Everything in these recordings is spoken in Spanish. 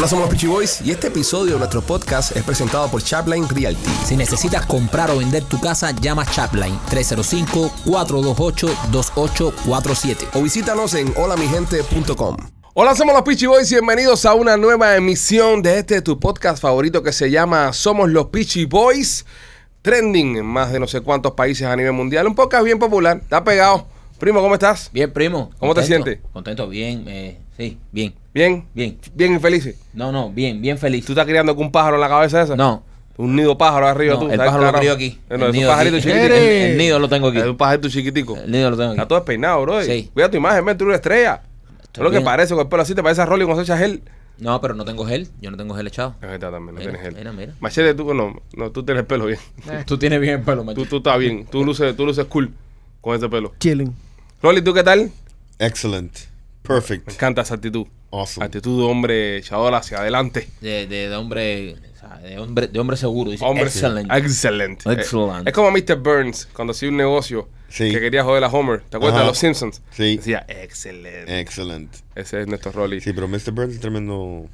Hola, somos los Peachy Boys y este episodio de nuestro podcast es presentado por Chapline Realty. Si necesitas comprar o vender tu casa, llama Chapline 305-428-2847. O visítanos en holamigente.com. Hola, somos los Peachy Boys y bienvenidos a una nueva emisión de este tu podcast favorito que se llama Somos los Peachy Boys. Trending en más de no sé cuántos países a nivel mundial. Un podcast bien popular, está pegado. Primo, ¿cómo estás? Bien, primo. ¿Cómo te sientes? Contento, bien. eh, sí, bien. ¿Bien? Bien. ¿Bien y feliz? No, no, bien, bien feliz. ¿Tú estás criando con un pájaro en la cabeza esa? No, Un nido pájaro arriba no, tú. el ¿sabes, pájaro lo crío aquí. No, el es un nido pajarito aquí. chiquitico. El, el nido lo tengo aquí. Es un pajarito chiquitico. El nido lo tengo aquí. Está todo despeinado, bro. Sí. Cuida tu imagen, ven, tú eres una estrella. Estoy Es lo que bien. parece con el pelo así, te parece a Rolling cuando se echa gel. No, pero no tengo gel. Yo no tengo gel echado. Es verdad también, no Mira, tienes gel. mira, mira. Machete, tú no, no, tú tienes el pelo bien. Tú tienes bien el pelo, Tú, macho. tú estás bien. Tú luces, tú luces cool con ese pelo. Chilling. Rolly, ¿tú qué tal? Excellent. Me Perfect. encanta esa actitud. Awesome. Actitud de hombre echador hacia adelante. De, de, de hombre, de hombre, de hombre seguro. Dice, Hombre, excellent. Excellent. Excellent. Eh, Es como Mr. Burns cuando hacía un negocio Sí. que quería joder a Homer. ¿Te acuerdas Ajá. de los Simpsons? Sí. Decía, excelente. Excellent. Ese es nuestro Rolly. Sí, pero Mr. Burns es tremendo.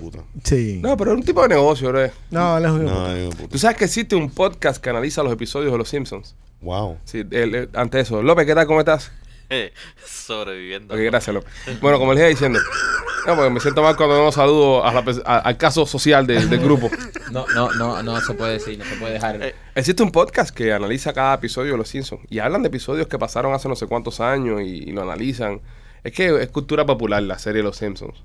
puta. Sí. No, pero es un tipo de negocio, bro. No, él es un- No, puta. Tú sabes que existe un podcast que analiza los episodios de los Simpsons. Wow. Sí, el- el- ante eso. López, ¿qué tal? ¿Cómo estás? Sobreviviendo. Ok, gracias, López. Bueno, como les iba diciendo, no, porque me siento mal cuando no saludo a la pers- a- al caso social del- del grupo. No, no, no, no se puede decir, no se puede dejar. Eh, Existe un podcast que analiza cada episodio de Los Simpsons y hablan de episodios que pasaron hace no sé cuántos años y, y lo analizan. Es que es cultura popular la serie Los Simpsons.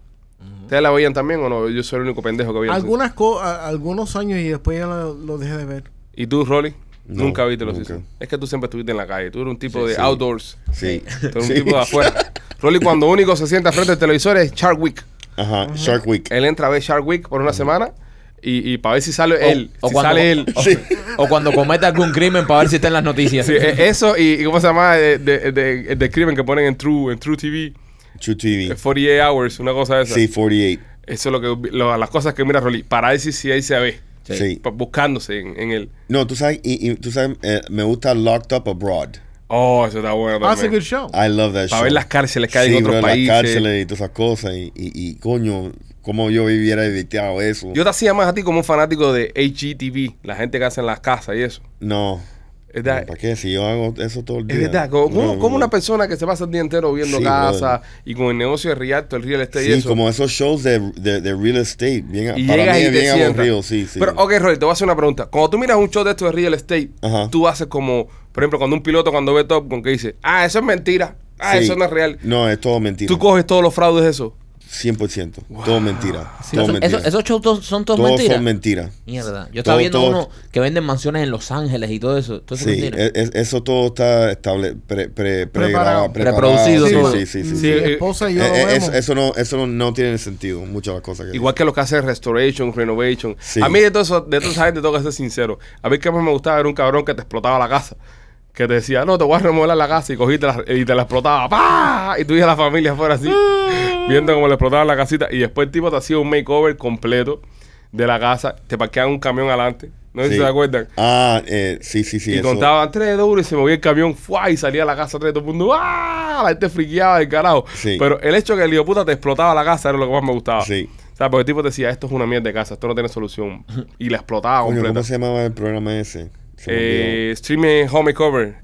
¿Ustedes la veían también o no? Yo soy el único pendejo que veía. Los Algunas co- a- algunos años y después ya lo, lo dejé de ver. ¿Y tú, Rolly? No, nunca viste Los nunca. Simpsons. Es que tú siempre estuviste en la calle. Tú eres un tipo Sí, de sí. outdoors. Sí. Tú eres un Sí. tipo de afuera. Rolly cuando único se sienta frente al televisor es Shark Week. Ajá. Shark Week. Él entra a ver Shark Week por una semana y, y para ver si sale él. o si cuando- sale él. o- o cuando cometa algún crimen para ver si está en las noticias. Sí, eh, eso y, y ¿cómo se llama? De, de, de- crimen que ponen en True, en True TV. True TV. eh, 48 Hours, una cosa de esa. Sí, 48. Eso es lo que lo- las cosas que mira Rolly. Para ver si, si ahí se ve. Sí. Buscándose en, en él. No, tú sabes, y, y tú sabes, eh, me gusta Locked Up Abroad. Oh, eso está bueno Ah, it's a good show. I love that Para show. ver las cárceles que hay sí, en otros países. Las cárceles y todas esas cosas. Y, y, y, coño, cómo yo viviera evitado eso. Yo te hacía más a ti como un fanático de HGTV, la gente que hace en las casas y eso. no. Verdad, ¿Para qué? Si yo hago eso todo el día. es verdad. Como, como- No, como no. una persona que se pasa el día entero viendo Sí, casa y con el negocio de Rialto, el real estate y Sí, eso. como esos shows de, de, de real estate. Bien, y para mí y es bien aburrido, sí, sí. Pero, ok, Rolly, te voy a hacer una pregunta. Cuando tú miras un show de esto de real estate, Ajá. tú haces como, por ejemplo, cuando un piloto cuando ve Top Gun que dice, ah, eso es mentira, ah, Sí. eso no es real. No, es todo mentira. Tú coges todos los fraudes de eso. 100%. Todo mentira. Sí, todo Eso- mentira. eso- esos shows to- son todos Todos mentiras. son mentiras. Mierda. Yo estaba Todo- viendo todo- uno que venden mansiones en Los Ángeles y todo eso. Todo eso es Sí, mentira. es- es- eso todo está estable, pre, pre, Preparado. pregrabado, preparado. Preproducido Sí, todo. sí, sí, sí, Sí, sí. Mi esposa y yo Eh, eh, vemos. eso, eso no, eso no, no tiene sentido. Muchas de las cosas que Igual que lo que hace restoration, renovation. Sí. A mí de todo eso, de toda esa gente tengo que ser sincero. A mí que más me gustaba era un cabrón que te explotaba la casa. Que te decía, no, te voy a remodelar la casa y cogiste la, y te la explotaba. ¡Pah! Y tú y la familia afuera así, viendo cómo le explotaban la casita. Y después el tipo te hacía un makeover completo de la casa. Te parqueaban un camión adelante. No sé si se acuerdan. Ah, eh, sí, sí, sí. y eso- contaban tres duros y se movía el camión, ¡fua! y salía a la casa tres, todo el mundo, ¡ah! La gente friqueaba del carajo. Sí. Pero el hecho de que el hijo puta te explotaba la casa era lo que más me gustaba. Sí. O sea, porque el tipo te decía, esto es una mierda de casa, esto no tiene solución. Y la explotaba Coño, completa. ¿cómo se llamaba el programa ese? Eh, Stream Home.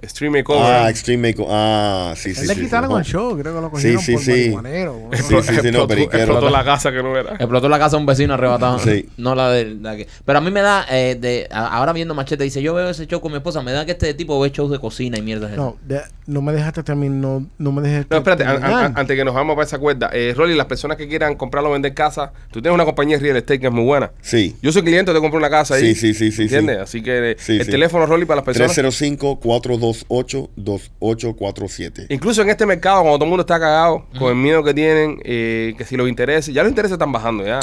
Stream olvidó. Makeover. ah, Extreme Makeover. Ah, sí, sí, Él le sí. quitaron sí. el show, creo que lo cogieron sí, por sí. marihuanero. Sí, sí, sí, no, explotó, periquero. explotó la casa que no era. Explotó la casa de un vecino arrebatado. Sí. No la de la que. Pero a mí me da. eh, de, a- ahora viendo Machete, dice: Yo veo ese show con mi esposa. Me da que este tipo ve shows de cocina y mierda. No, de- no me dejaste terminar. No, no me dejaste No, espérate, an- an- antes que nos vamos para esa cuerda. Eh, Rolly, las personas que quieran comprarlo o vender casa, tú tienes una compañía de real estate que es muy buena. Sí. Yo soy cliente, te compro una casa ahí. Sí, sí, sí, sí, ¿Entiendes? sí. Así que eh, Sí, el sí. Teléfono, Rolly, para las personas. 305-428-2847. Incluso en este mercado, cuando todo el mundo está cagado, con el miedo que tienen, eh, que si los intereses, ya los intereses están bajando ya.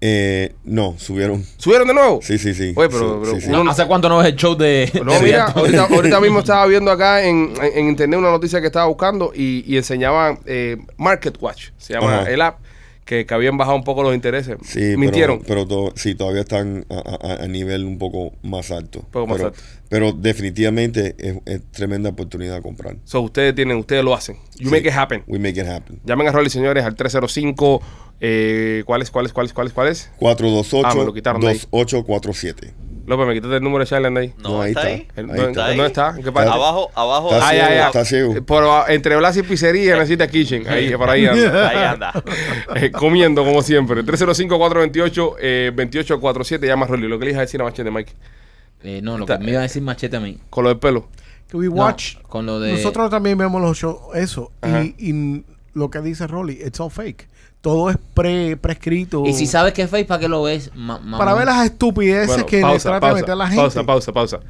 Eh, no, subieron. ¿Subieron de nuevo? Sí, sí, sí. Oye, pero- Sí, pero sí, sí. uno- No, ¿Hace cuánto no ves el show de.? No, de mira, ahorita, ahorita mismo estaba viendo acá en, en- en internet una noticia que estaba buscando y, y enseñaba eh, Market Watch, se llama el app, que, que habían bajado un poco los intereses. Sí, Mintieron. pero, pero to- sí, todavía están a, a- a nivel un poco más alto. poco más pero, alto. pero definitivamente es, es tremenda oportunidad de comprar. So, ustedes tienen, ustedes lo hacen. You Sí. make it happen. We make it happen. Llamen a Rolly, señores, al Eh, ¿Cuál es, cuál es, cuál es, cuál es, cuál es? Ah, me lo quitaron de ahí. 428-2847. López, me quitaste el número de de ahí. No, No, ahí está está. ahí. El- Ahí ¿dónde, está. ¿Dónde está? ¿En qué parte? Abajo, abajo. Está Ah, ciego, está. Eh, Por, entre Blas y Pizzería necesita Kitchen. Ahí, por ahí anda. Ahí anda. Eh, comiendo como siempre. 305-428-2847. Llama a Rolly. Lo que le dije a decir a Machete, Mike. Eh, no, lo Está- que me iba a decir machete a mí. Con lo del pelo. Que we No, watch. con lo de. Nosotros también vemos los shows, eso. Ajá. Y, y lo que dice Rolly, it's all fake. Todo es pre, prescrito. Y si sabes que es fake, ¿para qué lo ves? Ma- Para ver las estupideces Bueno, que le pausa, trata pausa, de meter la gente. pausa, pausa, pausa.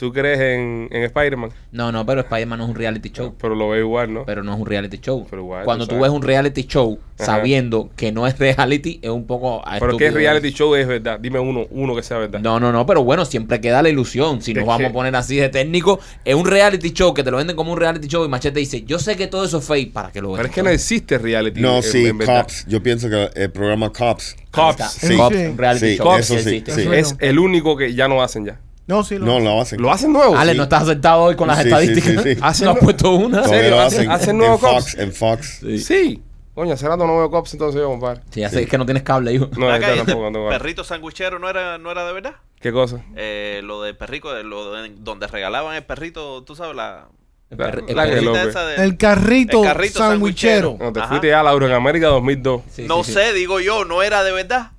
¿Tú crees en, en Spider-Man? No, no, pero Spider-Man no es un reality show. Pero lo veo igual, ¿no? Pero no es un reality show. Pero igual, Cuando tú ves un reality show Ajá. sabiendo que no es reality, es un poco. Pero ¿qué reality show es verdad? Dime uno, uno que sea verdad. No, no, no, pero bueno, siempre queda la ilusión. Si ¿De nos vamos qué? a poner así de técnico, es un reality show que te lo venden como un reality show y Machete dice, yo sé que todo eso es fake para que lo veas. Pero es que no existe reality. No, en- sí, en. Cops. Yo pienso que el programa Cops. Cops. Sí. Cops, reality Sí, show. Cops, eso sí, existe. Es el único que ya no hacen ya. No, sí, lo No, lo hacen. ¿Lo hacen nuevo? Ale, Sí. no estás acertado hoy con las Sí, estadísticas. sí, sí. Hacen no has puesto una. Serio? lo ¿Hacen- hacen. hacen en nuevo Fox, Cops? En Fox. Sí. Sí. Coño, hace rato no veo Cops entonces yo, compadre. Sí, sé, es que no tienes cable, hijo. No, Acá, ahorita ¿y este tampoco. no perrito sandwichero no era, no era de verdad. ¿Qué cosa? Eh, lo de perrico, de- lo de- donde regalaban el perrito, tú sabes, la, La- el la esa de- carrito, El carrito sandwichero. No, te Ajá. fuiste ya a Laura en América 2002. Sí, no sí, sí. sé, digo yo, no era de verdad.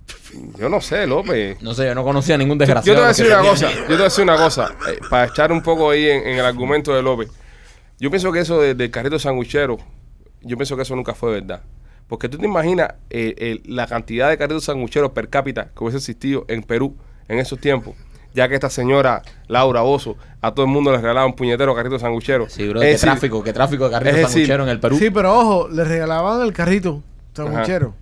Yo no sé, López. No sé, yo no conocía a ningún Yo te desgraciado. voy a de decir una cosa, yo te voy a decir una cosa, eh, para echar un poco ahí en, en el argumento de López. Yo pienso que eso de- del carrito sandwichero, yo pienso que eso nunca fue verdad. Porque tú te imaginas eh, el- la cantidad de carritos sandwicheros per cápita que hubiese existido en Perú en esos tiempos. Ya que esta señora Laura Oso a todo el mundo le regalaba un puñetero carrito sandwichero. Sí, bro, Es qué decir, tráfico, qué tráfico de decir, sanguicheros en el Perú. Sí, pero ojo, le regalaban el carrito sandwichero.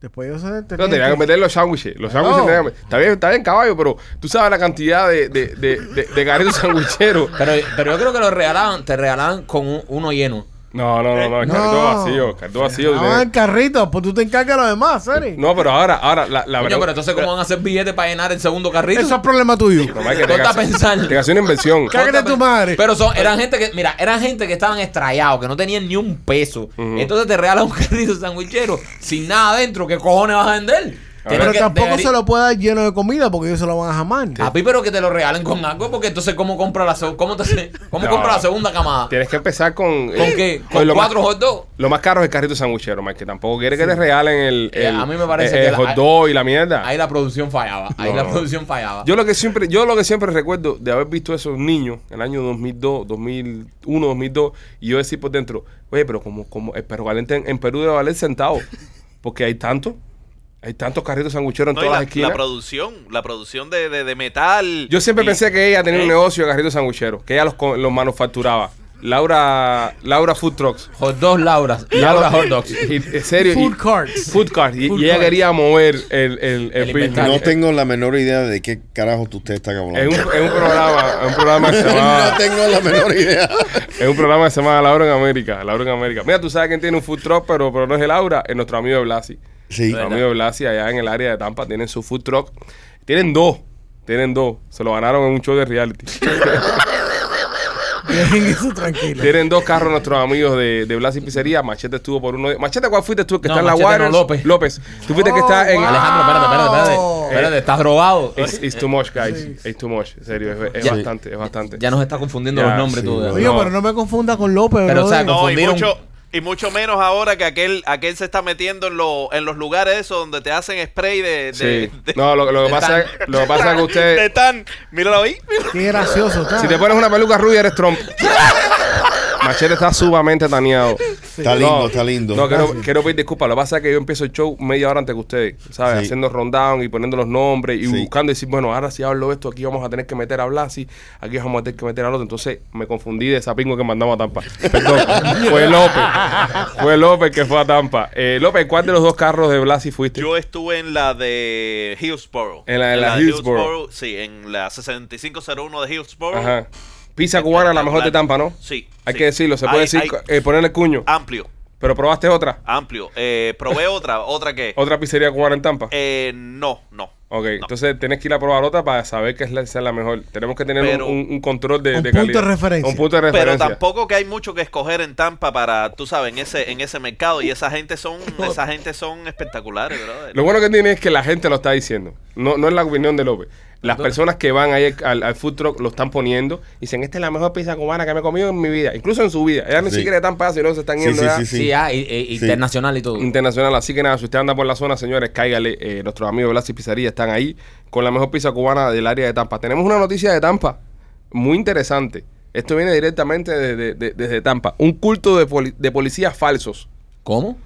Después ellos se No, tenían tenían que meter los sándwiches. Los sándwiches No. tenían que- Está bien, está bien, caballo, pero tú sabes la cantidad de, de, de, de, de carritos. Pero, pero yo creo que lo regalaban, te regalaban con un- uno lleno. No, no, no, no, el carrito vacío, carrito vacío. regalaban el carrito, pues tú te encargas de lo demás, Sari. No, pero ahora, ahora, la, la Coño, verdad- pero entonces, ¿cómo van a hacer billetes para llenar el segundo carrito? Eso es problema tuyo. No, Mike, que Ponte tenga- a pensar. tenga que hacer una inversión. Cágate a tu madre. Pero son, eran gente que, mira, eran gente que estaban estrellados, que no tenían ni un peso. Entonces te regalan un carrito sandwichero sin nada adentro. ¿Qué cojones vas a vender? Pero que- tampoco se lo puede dar lleno de comida porque ellos se lo van a jamar. A ti, pero que te lo regalen con algo, porque entonces, ¿cómo compra la, cómo te, cómo No. compra la segunda camada? Tienes que empezar con. ¿Con eh, qué? con ¿Con cuatro hot dogs? Lo más caro es el carrito sandwichero, Mike, que tampoco quiere que te regalen el, Eh, el- a mí me parece el, que el la- hot dog y la mierda. Ahí la producción fallaba. Ahí No, la no. producción fallaba. Yo lo que siempre, yo lo que siempre recuerdo de haber visto esos niños en el año 2002, 2001, 2002, y yo decir por dentro, oye, pero como, como el perro caliente en, en Perú debe valer centavos, porque hay tanto, hay tantos carritos sanguicheros en No, todas la, las esquinas. la producción, la producción de, de, de metal. Yo siempre y- pensé que ella tenía un negocio de carritos sanguicheros, que ella los, los manufacturaba. Laura, Laura Food Trucks. Hot dogs, Laura. Laura Hot Dogs. Y- en serio. Food carts. Food cart. Y, ella carts. quería mover el, el, el, El business. inventario. No tengo la menor idea de qué carajo tú usted está hablando. Es un, es un programa, es un programa que se llama, no tengo la menor idea. es un programa que se llama Laura en América. Laura en América. Mira, tú sabes quién tiene un food truck, pero, pero no es el Laura, es nuestro amigo de Blasi. Sí. Nuestro amigo de Blasi allá en el área de Tampa tienen su food truck. Tienen dos. Tienen dos. Se lo ganaron en un show de reality. Dejen eso tranquilo. Tienen dos carros nuestros amigos de, de Blasi Pizzería. Machete estuvo por uno de... Machete, ¿cuál fuiste tú? El que No, está en la Machete no. López. López. Tú fuiste que Oh, está en... wow. Alejandro, espérate, espérate, espérate. Oh. Espérate, estás drogado. It's, it's too much, guys. Sí. It's too much. En serio, es, es Ya. bastante, es bastante. Ya nos está confundiendo Ya, los nombres sí. tú. de- Oye, No. pero no me confunda con López, Pero, o sea. No, y confundieron- mucho, y mucho menos ahora que aquel, aquel se está metiendo en, lo- en los lugares esos donde te hacen spray de... de, Sí. de- No, lo, lo que de pasa tan- lo que pasa es que de usted... tan... Míralo ahí. Qué gracioso está. Si te pones una peluca rubia, eres Trump. Machete está sumamente taneado. Está lindo, está lindo. No, quiero, quiero pedir disculpas. Lo que pasa es que yo empiezo el show media hora antes que ustedes, ¿sabes? Sí. Haciendo rundown y poniendo los nombres y Sí. buscando y decir, bueno, ahora si hablo esto, aquí vamos a tener que meter a Blasi, aquí vamos a tener que meter al otro. Entonces me confundí de esa pingo que mandamos a Tampa. Perdón, fue López. Fue López que fue a Tampa. Eh, López, ¿cuál de los dos carros de Blasi fuiste? Yo estuve en la de Hillsborough. En la de la Hillsborough. Sí, en la 6501 de Hillsborough. Ajá. Pizza cubana, la mejor de Tampa, ¿no? Sí. Hay sí. que decirlo, se puede Hay- decir, hay- eh, ponerle el cuño. amplio, Pero probaste otra. amplio. Eh, probé otra, otra que... Otra pizzería cubana en Tampa. Eh, no, no. Ok, entonces tienes que ir a probar otra para saber que es la, sea la mejor. Tenemos que tener un- Pero- un, un control de, Un de punto calidad. de referencia. Un punto de Pero referencia. tampoco que hay mucho que escoger en Tampa para, tú sabes, en ese, en ese mercado. Y esa gente son, esa gente son espectaculares, brother. Lo bueno que tiene es que la gente lo está diciendo. No, no es la opinión de López. Las personas que van ahí al, al food truck lo están poniendo. Dicen, esta es la mejor pizza cubana que me he comido en mi vida. Incluso en su vida. Ella ni Sí. siquiera están para sino se están Sí, yendo sí, ya sí, Sí, ah, y- y- internacional y todo. internacional. Así que nada, si usted anda por la zona, señores, cáigale. Eh, nuestros amigos de Blas y Pizzería están ahí con la mejor pizza cubana del área de Tampa. Tenemos una noticia de Tampa muy interesante. Esto viene directamente de- de- desde Tampa. Un culto de, poli- de policías falsos. ¿Cómo?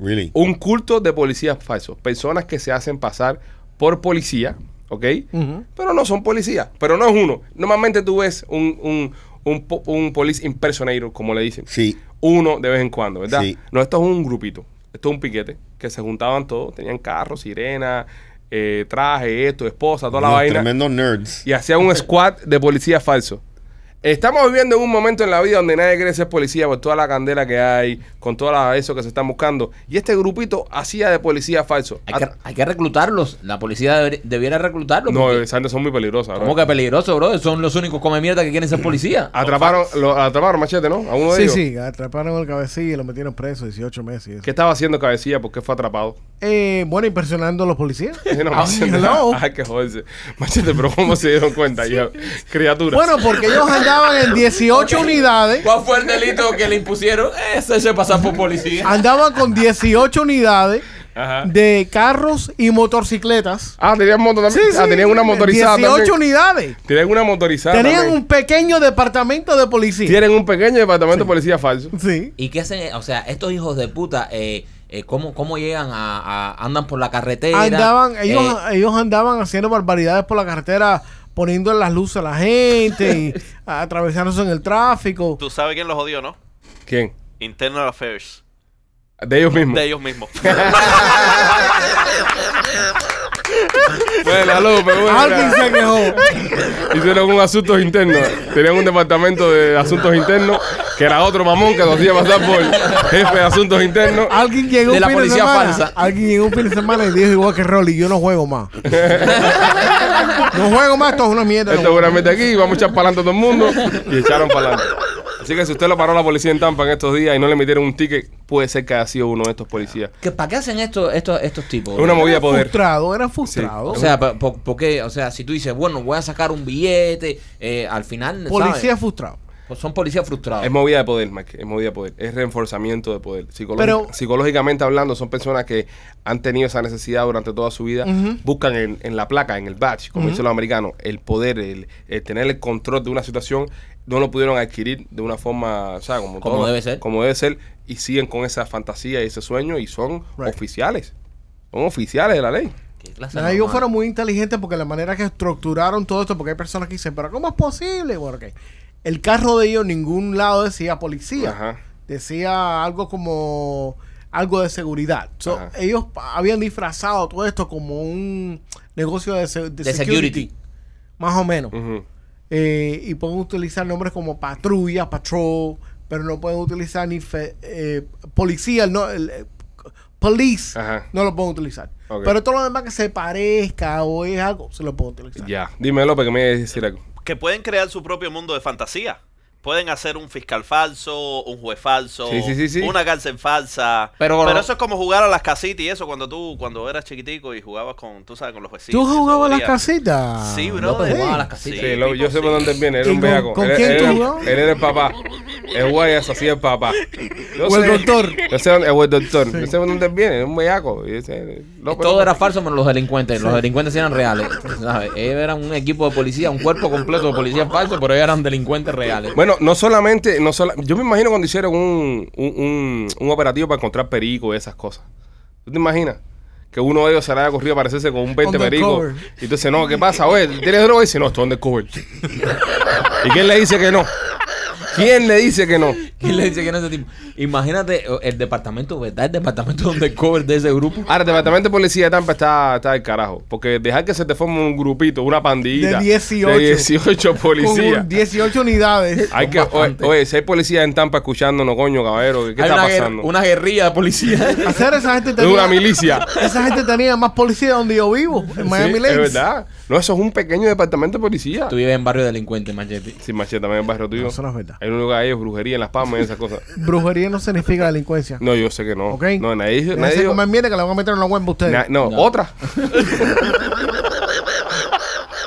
Really. Un culto de policías falsos. Personas que se hacen pasar por policía, ¿ok? Pero no son policías. Pero no es uno. Normalmente tú ves un, un, un, un police impersonator, como le dicen. Sí. Uno de vez en cuando, ¿verdad? Sí. No, esto es un grupito. Esto es un piquete que se juntaban todos. Tenían carros, sirena, eh, traje, esto, esposa, toda la vaina. Tremendos nerds. Y hacían un squad de policías falsos. Estamos viviendo en un momento en la vida donde nadie quiere ser policía por toda la candela que hay, con todo la- eso que se están buscando. Y este grupito hacía de policía falso. Hay que, hay que reclutarlos. La policía deber- debiera reclutarlos. No, porque- esas son muy peligrosas. bro. ¿Cómo que peligroso, bro? Son los únicos come mierda que quieren ser policía. Atraparon, lo atraparon machete, ¿no? A uno de Sí, ellos. sí, atraparon el cabecilla y lo metieron preso 18 meses. y eso. ¿Qué estaba haciendo cabecilla? ¿Por qué fue atrapado? Eh, bueno, impresionando a los policías. No, Ah, machete. Ay, que joderse. Machete, pero ¿cómo se dieron cuenta? Criaturas. Bueno, porque ellos andaban en 18 unidades. ¿Cuál fue el delito que le impusieron? Ese se pasar por policía. Andaban con 18 unidades Ajá. de carros y motocicletas. Ah, tenían moto también. Ah, tenían una motorizada 18 también. unidades. Tenían una motorizada Tenían también. un pequeño departamento de policía. Tienen un pequeño departamento de policía falso. Sí. ¿Y qué hacen? O sea, estos hijos de puta, eh, eh, ¿cómo, ¿cómo llegan a, a- andan por la carretera? Andaban, ellos, Eh, ellos andaban haciendo barbaridades por la carretera, poniendo en las luces a la gente y atravesándose en el tráfico. Tú sabes quién los jodió, ¿no? ¿Quién? Internal Affairs. De ellos mismos. De ellos mismos. Bueno, la Lupe, bueno, Alguien se quejó. Hicieron un asuntos internos. Tenían un departamento de asuntos internos que era otro mamón que nos hacía pasar por jefe de asuntos internos. Alguien llegó De un la fin de policía semana. falsa. Alguien llegó un fin de semana y dijo igual que Rolly, yo no juego más. no juego más, esto es una mierda. Esto no seguramente aquí, vamos a echar para adelante todo el mundo y echaron para adelante. Así que si usted lo paró la policía en Tampa en estos días y no le emitieron un ticket, puede ser que haya sido uno de estos policías. ¿que ¿Para qué hacen esto, estos, estos tipos? Es una movida de Era poder. frustrado, era frustrado. O sea, ¿por, qué? O sea, si tú dices, bueno, voy a sacar un billete, eh, al final, ¿sabes? policía frustrado. Pues son policías frustrados. Es movida de poder, Mike. Es movida de poder. Es reforzamiento de poder. Psicológica- Pero- psicológicamente hablando, son personas que han tenido esa necesidad durante toda su vida. Buscan en, en la placa, en el badge, como dicen los americanos, el poder, el, el tener el control de una situación. No lo pudieron adquirir de una forma, o sea, como, Como todo- debe ser. Como debe ser. Y siguen con esa fantasía y ese sueño y son Right. oficiales. Son oficiales de la ley. ¿Qué clase Nada, de ellos mamá? fueron muy inteligentes porque la manera que estructuraron todo esto, porque hay personas que dicen, pero ¿cómo es posible? Bueno, ok. El carro de ellos en ningún lado decía policía. Ajá. Decía algo como algo de seguridad. So, ellos habían disfrazado todo esto como un negocio de, se- de De security. Más o menos. Eh, y pueden utilizar nombres como patrulla, patrol, pero no pueden utilizar ni fe- eh, policía, no, el, eh, police, Ajá. no lo pueden utilizar. Pero todo lo demás que se parezca o es algo, se lo pueden utilizar. Ya. Dime, López, que me a decir algo. que pueden crear su propio mundo de fantasía. Pueden hacer un fiscal falso, un juez falso, Sí, sí, sí, sí. una cárcel falsa. Pero- Pero, eso es como jugar a las casitas y eso cuando tú cuando eras chiquitico y jugabas con, tú sabes, con los vecinos. ¿Tú jugabas las olía- casitas? Sí, bro. Jugaba a las casitas. Sí, yo sé por dónde viene. Era ¿Y un con- bellaco. con Él- quién él, tú era- jugabas? Él era el papá. El güey es así el papá. Yo O el doctor. Yo sé dónde, o el doctor. Yo sé por dónde él viene. Era un bellaco. Todo era falso menos los delincuentes. Los delincuentes eran reales. ¿sabes? Ellos eran un equipo de policía, un cuerpo completo de policías falsos, pero ellos eran delincuentes reales. Bueno, no solamente, no sola- yo me imagino cuando hicieron un, un, un- un operativo para encontrar perico y esas cosas. ¿Tú te imaginas? Que uno de ellos se le haya corrido a aparecerse con un 20 perico. Y dices, no, ¿qué pasa? Oye, ¿tienes droga? Y dice, no, esto es undercover. ¿Y quién le dice que no? ¿Quién le dice que no? ¿Quién le dice que no es ese tipo? Imagínate eh, el departamento, ¿verdad? El departamento donde cover de ese grupo. Ahora, el departamento de policía de Tampa está, está del carajo. Porque dejar que se te forme un grupito, una pandillita De 18. de 18 Con policías. un 18 unidades. Hay que, oye, oye, si hay policías en Tampa escuchándonos, coño, caballero, ¿qué Hay está una, guerra- pasando? una guerrilla de policía. Hacer esa gente tenía, una milicia. Esa gente tenía más policía donde yo vivo, en Miami Sí, Lakes. es verdad. No, eso es un pequeño departamento de policía. Tú vives en barrio delincuente, machete. Sin machete también en barrio tuyo. No, eso no es verdad. Hay un lugar ahí, brujería en las palmas y esas cosas. Brujería no significa delincuencia. No, yo sé que no. ¿Ok? No, nadie dijo. Nadie dijo- comer mierda que le van a meter en la a ustedes. na- no, No. otra.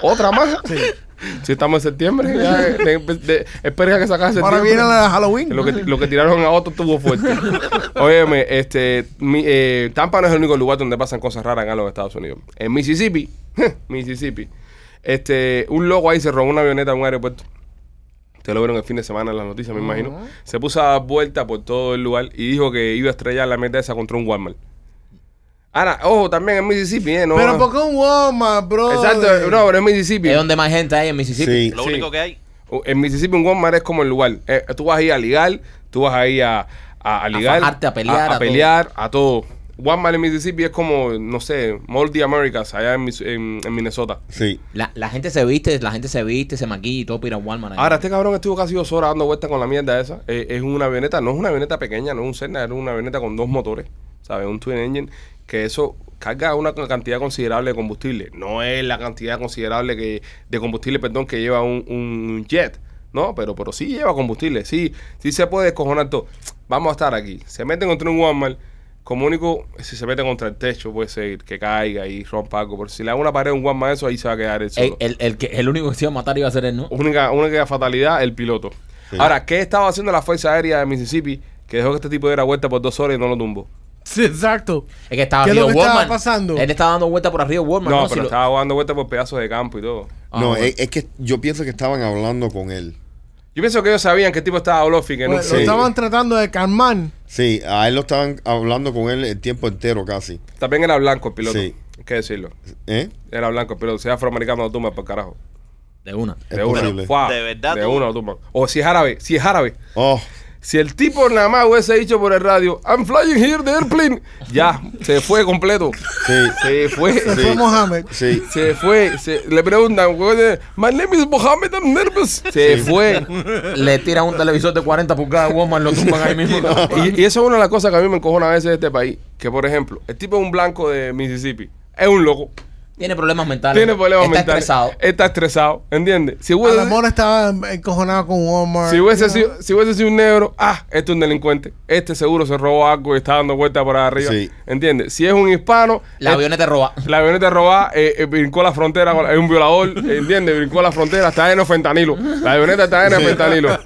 otra más. Si estamos en septiembre, ya, de, de- espera que se acabe septiembre. Ahora viene la Halloween. Lo que, lo que tiraron a otro estuvo fuerte. Óyeme, este, mi- eh, Tampa no es el único lugar donde pasan cosas raras acá en los Estados Unidos. En Mississippi, Mississippi, este, un loco ahí se robó una avioneta en un aeropuerto. Ustedes lo vieron el fin de semana en las noticias, me imagino. Se puso a dar vuelta por todo el lugar y dijo que iba a estrellar la meta esa contra un Walmart. Ahora, ojo, también en Mississippi, ¿eh? No, Pero ¿por qué un Walmart, bro? Exacto, no, pero en Mississippi. Es donde más gente hay en Mississippi. Sí. Lo Sí. único que hay. En Mississippi un Walmart es como el lugar. Eh, tú vas ahí a ligar, tú vas ahí a, a, a ligar. fajarte, a pelear, A, a todo. pelear, a todo. Walmart en Mississippi es como, no sé, Mall the Americas allá en, Mis- en- en Minnesota. Sí. La, la gente se viste, la gente se viste, se maquilla y todo para ir a Walmart. Ahora, este cabrón estuvo casi dos horas dando vueltas con la mierda esa. Eh, es una avioneta, no es una avioneta pequeña, no es un Cessna, es una avioneta con dos motores, ¿sabes? Un twin engine, que eso carga una cantidad considerable de combustible. No es la cantidad considerable que de combustible, perdón, que lleva un, un jet, ¿no? Pero, pero sí lleva combustible, sí, sí se puede descojonar todo. Vamos a estar aquí. Se meten contra un Walmart. Como único, si se mete contra el techo, puede ser que caiga y rompa algo. Pero si le da una pared a un Walmart, eso ahí se va a quedar el el, solo. el, el que, el único que se iba a matar iba a ser él, ¿no? Única, única fatalidad, el piloto. Sí. Ahora, ¿qué estaba haciendo la Fuerza Aérea de Mississippi que dejó que este tipo diera vuelta por dos horas y no lo tumbó? Sí, exacto. Es que estaba ¿Qué es arriba lo de que estaba Walmart. pasando? Él estaba dando vuelta por arriba de Walmart. No, No, Si pero lo- estaba dando vuelta por pedazos de campo y todo. Ah, no, bueno. es, es que yo pienso que estaban hablando con él. Yo pienso que ellos sabían que el tipo estaba bluffing. Que no- Pues, Sí. Lo estaban tratando de calmar. Sí, a él lo estaban hablando con él el tiempo entero casi. También era blanco el piloto. Sí. Hay que decirlo. ¿Eh? Era blanco el piloto. Si es afroamericano, lo tumba por carajo. De una. Es De una. De verdad, De tú- una lo tumba. O si es árabe. Si es árabe. Oh, Si el tipo nada más hubiese dicho por el radio, I'm flying here the airplane. Ya, se fue completo. sí, Se fue. Se Sí. fue Mohamed. sí. Se fue, se- le preguntan, My name is Mohammed, I'm nervous. Se fue. Le tiran un televisor de 40 pulgadas a Walmart, lo tumban ahí mismo. Y, y eso es una de las cosas que a mí me encojona a veces de este país. Que, por ejemplo, el tipo es un blanco de Mississippi. Es un loco. Tiene problemas mentales. Tiene problemas Está mentales. estresado. Está estresado. ¿Entiendes? Si A hubiese, lo mejor estaba encojonado con Walmart. si, hubiese know. sido, si hubiese sido un negro, ah, este es un delincuente. Este seguro se robó algo y está dando vueltas por ahí arriba. Sí. ¿Entiendes? Si es un hispano, La eh, avioneta roba. La avioneta robada, eh, eh, brincó la frontera, con- es un violador, eh, ¿entiendes? Brincó la frontera, está lleno de fentanilo. La avioneta está llena de fentanilo.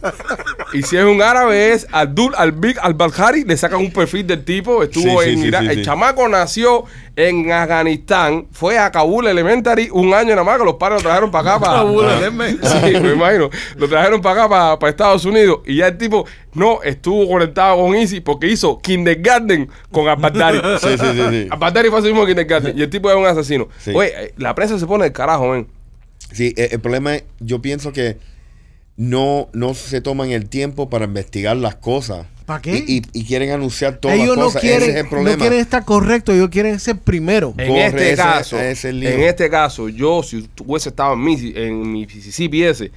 Y si es un árabe, es Abdul Al-Big Al-Balkhari, le sacan un perfil del tipo, estuvo Sí, en sí, Irak. sí, el sí. chamaco nació en Afganistán, fue a Kabul Elementary un año nada más, que los padres lo trajeron para acá. Para, Kabul. Sí, me imagino. Lo trajeron para acá, para, para Estados Unidos. Y ya el tipo no estuvo conectado con Easy porque hizo kindergarten con Al-Baghdadi. Sí, sí, sí, sí. Al-Baghdadi fue así mismo kindergarten. Y el tipo es un asesino. Sí. Oye, eh, la prensa se pone el carajo, ven. Sí, eh, el problema es, yo pienso que no, no se toman el tiempo para investigar las cosas. ¿Para qué? Y, y- y quieren anunciar todas Ellos las no cosas. quieren, Ese es el no problema. quieren estar correctos, ellos quieren ser primero. En Corre, este ese- caso, ese en este caso, yo si hubiese estado en mi, en mi Mississippi ese,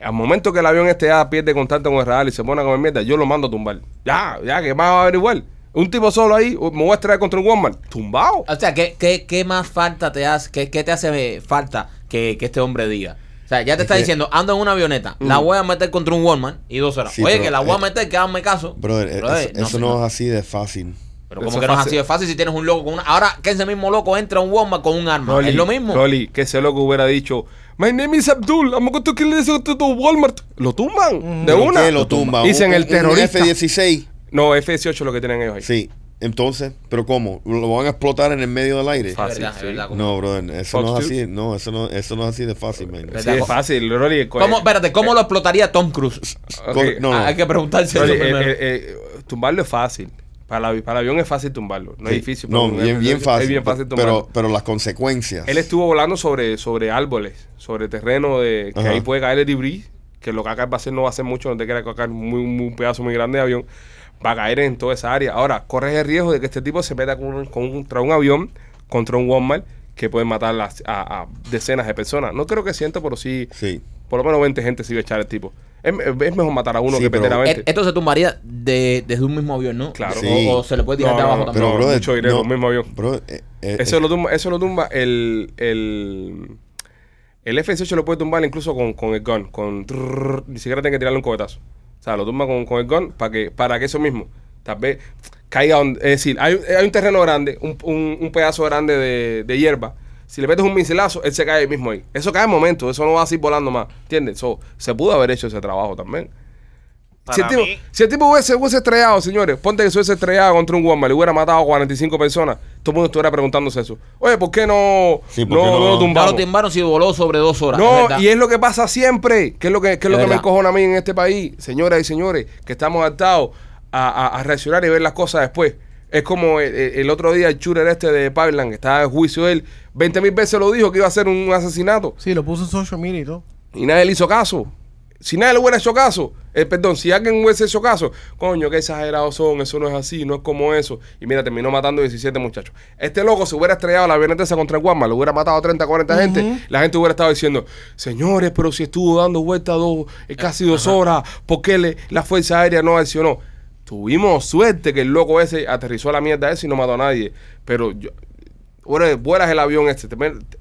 al momento que el avión este ya pierde contacto con el radar y se pone a comer mierda, yo lo mando a tumbar. Ya, ya, que más va a averiguar. Un tipo solo ahí, me voy a extraer contra un Walmart. Tumbado. O sea, ¿qué, qué, qué más falta te hace, qué, qué te hace falta que, que este hombre diga? O sea, ya te está que- diciendo, ando en una avioneta, la voy a meter contra un Walmart y dos horas. Sí, Oye, pero, que la voy a eh, meter, que hazme caso. Brother, eh, Brother, eso, no eso es así de fácil. Pero como que no es así de fácil si tienes un loco con una. Ahora que ese mismo loco entra a un Walmart con un arma. Rolly, es lo mismo. Rolly, que ese loco hubiera dicho, My name is Abdul, I'm going to kill this to Walmart. Lo tumban, de ¿Pero una. qué lo tumba? Dicen Un- el terrorista. F-16. No, F-18 es lo que tienen ellos ahí. Sí. Entonces, ¿pero cómo? ¿Lo van a explotar en el medio del aire? Fácil, verdad, es sí. verdad. No, brother, eso Fox no es así. No, eso no, eso no es así de fácil, man. Sí, es fácil, Rolly. ¿Cómo, espérate, ¿cómo lo explotaría Tom Cruise? no, no. Ah, Hay que preguntarse Rolly, eso eh, primero. eh, eh, tumbarlo es fácil. Para, la- para el avión es fácil tumbarlo. No es difícil. No, bien, es- bien fácil. Es bien fácil tumbarlo. pero, pero las consecuencias. Él estuvo volando sobre, sobre árboles, sobre terreno de que Ajá. ahí puede caer el debris, que lo que acá va a hacer no va a ser mucho, no te acá muy, muy- un pedazo muy grande de avión, va a caer en toda esa área. Ahora, corres el riesgo de que este tipo se meta con un- contra un avión, contra un Walmart, que puede matar las- a, a decenas de personas. No creo que siento, pero sí, Sí. por lo menos 20 gente se iba a echar el tipo. Es, es mejor matar a uno Sí, que pero- perder a Eh, 20. Esto se tumbaría de, desde un mismo avión, ¿no? Claro. Sí. O, o se le puede tirar No, de no, abajo no, también. no, brother, mucho dinero, el mismo avión. bro, eh, eh, Eso eh, lo tumba, eso lo tumba el, el, el F-18 lo puede tumbar incluso con, con el gun, con trrr, ni siquiera tiene que tirarle un cohetazo. O sea, lo tumba con, con el gun para que, para que eso mismo, tal vez caiga es decir, hay, hay un terreno grande, un, un, pedazo grande de, de hierba. Si le metes un mincelazo, él se cae mismo ahí. Eso cae en momento, eso no va así volando más. ¿Entiendes? So, se pudo haber hecho ese trabajo también. Si el, tipo, mí, si el tipo hubiese, hubiese estrellado, señores, ponte que se hubiese estrellado contra un Walmart, le hubiera matado a 45 personas, todo el mundo estuviera preguntándose eso. Oye, ¿por qué no, Sí, ¿por no, qué no? no lo Ya lo tumbamos? timbaron si voló sobre dos horas. es No, verdad. y es lo que pasa siempre. ¿Qué es lo que, qué es lo Es que me verdad. encojona a mí en este país? Señoras y señores, que estamos adaptados a, a- a reaccionar y ver las cosas después. Es como el, el- el otro día el shooter este de Pipeline, que estaba en juicio él, 20 mil veces lo dijo que iba a ser un asesinato. Sí, lo puso en social media y todo. Y nadie le hizo caso. Si nadie le hubiera hecho caso, eh, perdón, si alguien hubiese hecho caso, coño, qué exagerados son, eso no es así, no es como eso. Y mira, terminó matando 17 muchachos. Este loco se hubiera estrellado la avioneta esa contra el Walmart, lo hubiera matado a 30, 40 gente, la gente hubiera estado diciendo, señores, pero si estuvo dando vueltas dos, eh, casi dos horas, ¿por qué le- la Fuerza Aérea no accionó? Tuvimos suerte que el loco ese aterrizó a la mierda esa y no mató a nadie. Pero yo, Ahora, vuelas el avión este.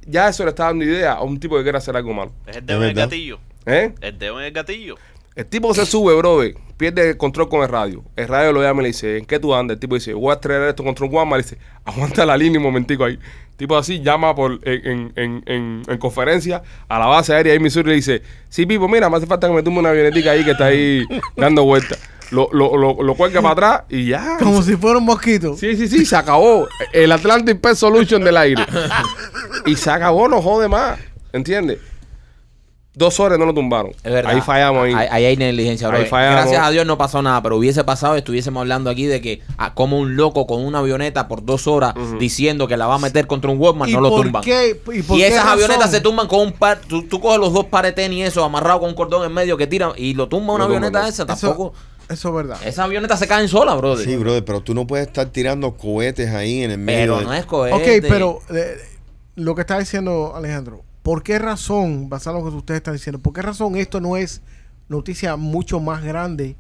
ya eso le está dando idea a un tipo que quiere hacer algo malo. es el dedo en el gatillo. ¿Eh? El dedo en el gatillo. El tipo se sube, brother, pierde el control con el radio. El radio lo llama y le dice, ¿en qué tú andas? El tipo dice, voy a estrellar esto contra un Walmart. Le dice, aguanta la línea un momentico ahí. El tipo así llama por, en, en, en, en- en conferencia a la base aérea ahí en Missouri y le dice, sí, Pipo, mira, me hace falta que me tumbe una avionetica ahí que está ahí dando vueltas. Lo, lo, lo, lo cuelga para atrás y ya. Como si fuera un mosquito. Sí, sí, sí, se acabó. El Atlantic Pest Solution del aire. Y se acabó, no jode más. ¿Entiendes? Dos horas no lo tumbaron. Es verdad. Ahí fallamos ahí. Ahí, ahí hay negligencia, bro. Ahí fallamos. Gracias a Dios no pasó nada, pero hubiese pasado, estuviésemos hablando aquí de que a como un loco con una avioneta por dos horas diciendo que la va a meter contra un Walmart, ¿Y no lo por tumban. qué? ¿Y por y qué esas razón? avionetas se tumban con un par, tú, tú coges los dos pares de tenis eso amarrado con un cordón en medio que tiran y lo tumba una avioneta ¿no? esa, tampoco. eso es verdad. Esas avionetas se caen solas, brother. Sí, brother, pero tú no puedes estar tirando cohetes ahí en el medio. pero de- no es cohete. Ok, pero eh, lo que está diciendo Alejandro, ¿por qué razón, basado en lo que ustedes están diciendo, por qué razón esto no es noticia mucho más grande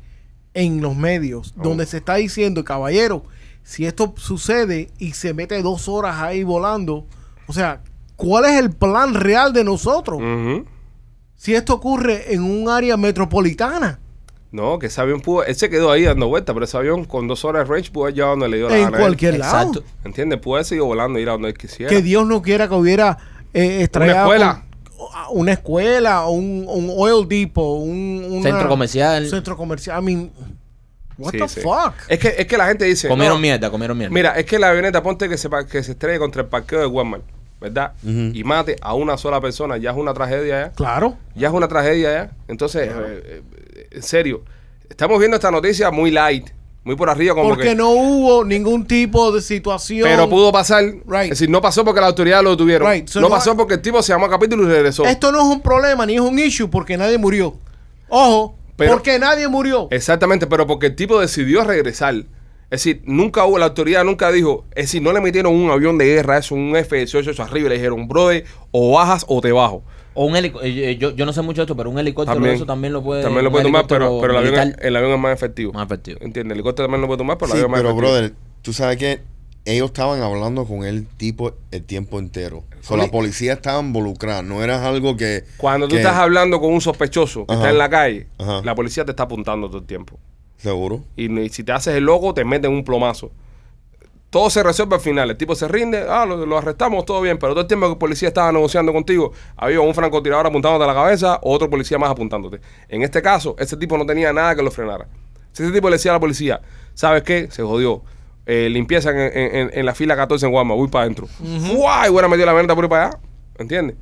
en los medios, Oh. donde se está diciendo, caballero, si esto sucede y se mete dos horas ahí volando, o sea, ¿cuál es el plan real de nosotros? Si esto ocurre en un área metropolitana, No, que ese avión pudo. Él se quedó ahí dando vueltas, pero ese avión con dos horas de range pudo haber llegado donde le dio la en gana. cualquier lado. Exacto. ¿Entiendes? Pudo haber seguido volando ir a donde él quisiera. Que Dios no quiera que hubiera eh, estrellado escuela. con- una escuela, un, un oil depot, un una- Centro comercial. Centro comercial. I mean, what Sí, the sí. fuck? Es que, es que la gente dice. comieron no, mierda, comieron mierda. Mira, es que la avioneta, ponte que se, que se estrelle contra el parqueo de Walmart, ¿verdad? Y mate a una sola persona, ya es una tragedia ya. Claro. Ya es una tragedia ya. Entonces, eh, eh, en serio, estamos viendo esta noticia muy light, muy por arriba, como Porque que. no hubo ningún tipo de situación. Pero pudo pasar. Right. Es decir, no pasó porque la autoridad lo tuvieron. Right. So no, no- pasó porque el tipo se llamó a capítulo y regresó. Esto no es un problema ni es un issue porque nadie murió. Ojo, Pero- porque nadie murió. Exactamente, pero porque el tipo decidió regresar. Es decir, nunca hubo, la autoridad nunca dijo, es decir, no le metieron un avión de guerra, eso, un F-18 arriba, y le dijeron, brother, o bajas o te bajo. O un helicóptero. Yo, yo no sé mucho de esto, pero un helicóptero También, eso también lo puede. también lo puede tomar, pero, pero el, avión, es- militar el avión es más efectivo. Más efectivo. ¿Entiendes? El helicóptero también lo puede tomar, pero el avión es más pero efectivo. brother, tú sabes que ellos estaban hablando con el tipo el tiempo entero. O sea, la policía estaba involucrada, no era algo que... Cuando tú que- estás hablando con un sospechoso que Ajá. está en la calle, Ajá. la policía te está apuntando todo el tiempo. Seguro. Y, si te haces el loco, te meten un plomazo. Todo se resuelve al final. El tipo se rinde, ah, lo, lo arrestamos, todo bien. Pero todo el tiempo que el policía estaba negociando contigo, había un francotirador apuntándote a la cabeza o otro policía más apuntándote. En este caso, ese tipo no tenía nada que lo frenara. Si ese tipo le decía a la policía, ¿sabes qué? Se jodió. Eh, limpieza en, en- en- en la fila 14 en Guama, voy para adentro. ¡Guay! Bueno, metió la venta por ahí para allá. ¿Entiendes?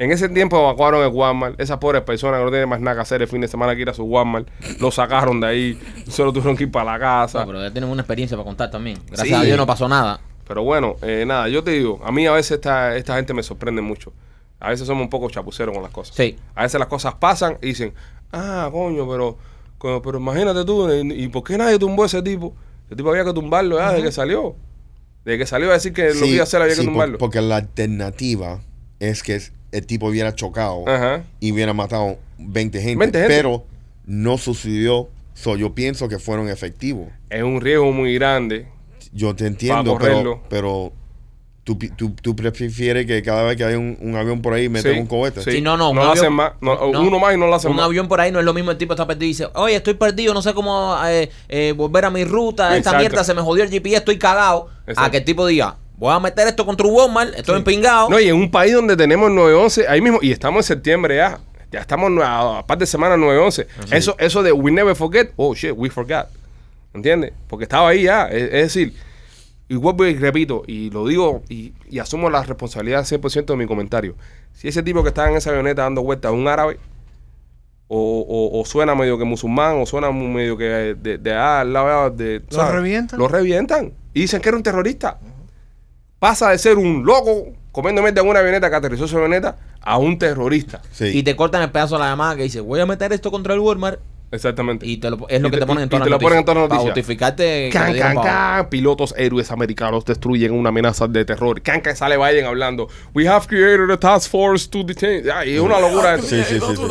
En ese tiempo evacuaron el Walmart. Esas pobres personas que no tienen más nada que hacer el fin de semana que ir a su Walmart, lo sacaron de ahí. Solo tuvieron que ir para la casa. No, pero ya tienen una experiencia para contar también. Gracias Sí. a Dios no pasó nada. Pero bueno, eh, nada, yo te digo, a mí a veces esta, esta gente me sorprende mucho. A veces somos un poco chapuceros con las cosas. Sí. A veces las cosas pasan y dicen, Ah, coño, pero, pero imagínate tú, ¿y y por qué nadie tumbó a ese tipo? Ese tipo había que tumbarlo ya desde que salió. Desde que salió a decir que lo que iba a hacer había sí, que por- tumbarlo. porque la alternativa es que el tipo hubiera chocado Ajá. y hubiera matado 20 gente. 20 gente. Pero no sucedió. So, yo pienso que fueron efectivos. Es un riesgo muy grande. Yo te entiendo, pero, pero ¿tú, tú, tú prefieres que cada vez que hay un, un avión por ahí Sí, un cohete. sí. Sí, no, no, un No lo avión- hacen más. No, no. Uno más y no lo hacen Un más. avión por ahí no es lo mismo, el tipo está perdido y dice, oye, estoy perdido, no sé cómo eh, eh, volver a mi ruta, esta Exacto. mierda se me jodió el GPS, estoy cagado. Exacto. A que el tipo diga, voy a meter esto contra un Walmart, estoy empingado. No, y en un país donde tenemos 9-11, ahí mismo, y estamos en septiembre ya. Ya estamos a, a par de semanas 9-11. Eso, eso de we never forget, oh shit, we forgot. ¿Entiendes? Porque estaba ahí ya. Es, es decir, y vuelvo y repito, y lo digo y, y asumo la responsabilidad 100% de mi comentario. Si ese tipo que estaba en esa avioneta dando vueltas es un árabe, o, o- o suena medio que musulmán, o suena medio que de, de ah, al lado de. ¿Lo revientan? Lo revientan. Y dicen que era un terrorista. Pasa de ser un loco comiendo mierda en una avioneta que aterrizó su avioneta a un terrorista. Sí. Y te cortan el pedazo de la llamada que dice, voy a meter esto contra el Walmart. Exactamente. Y te lo- es lo Y que te- te, ponen en y todas te las lo ponen en todas las Para noticias. justificarte Can, can, can. Pilotos héroes americanos destruyen una amenaza de terror. Can, can sale Biden hablando. We have created a task force to detain. Ay, es una locura esto. Sí, sí, sí, sí.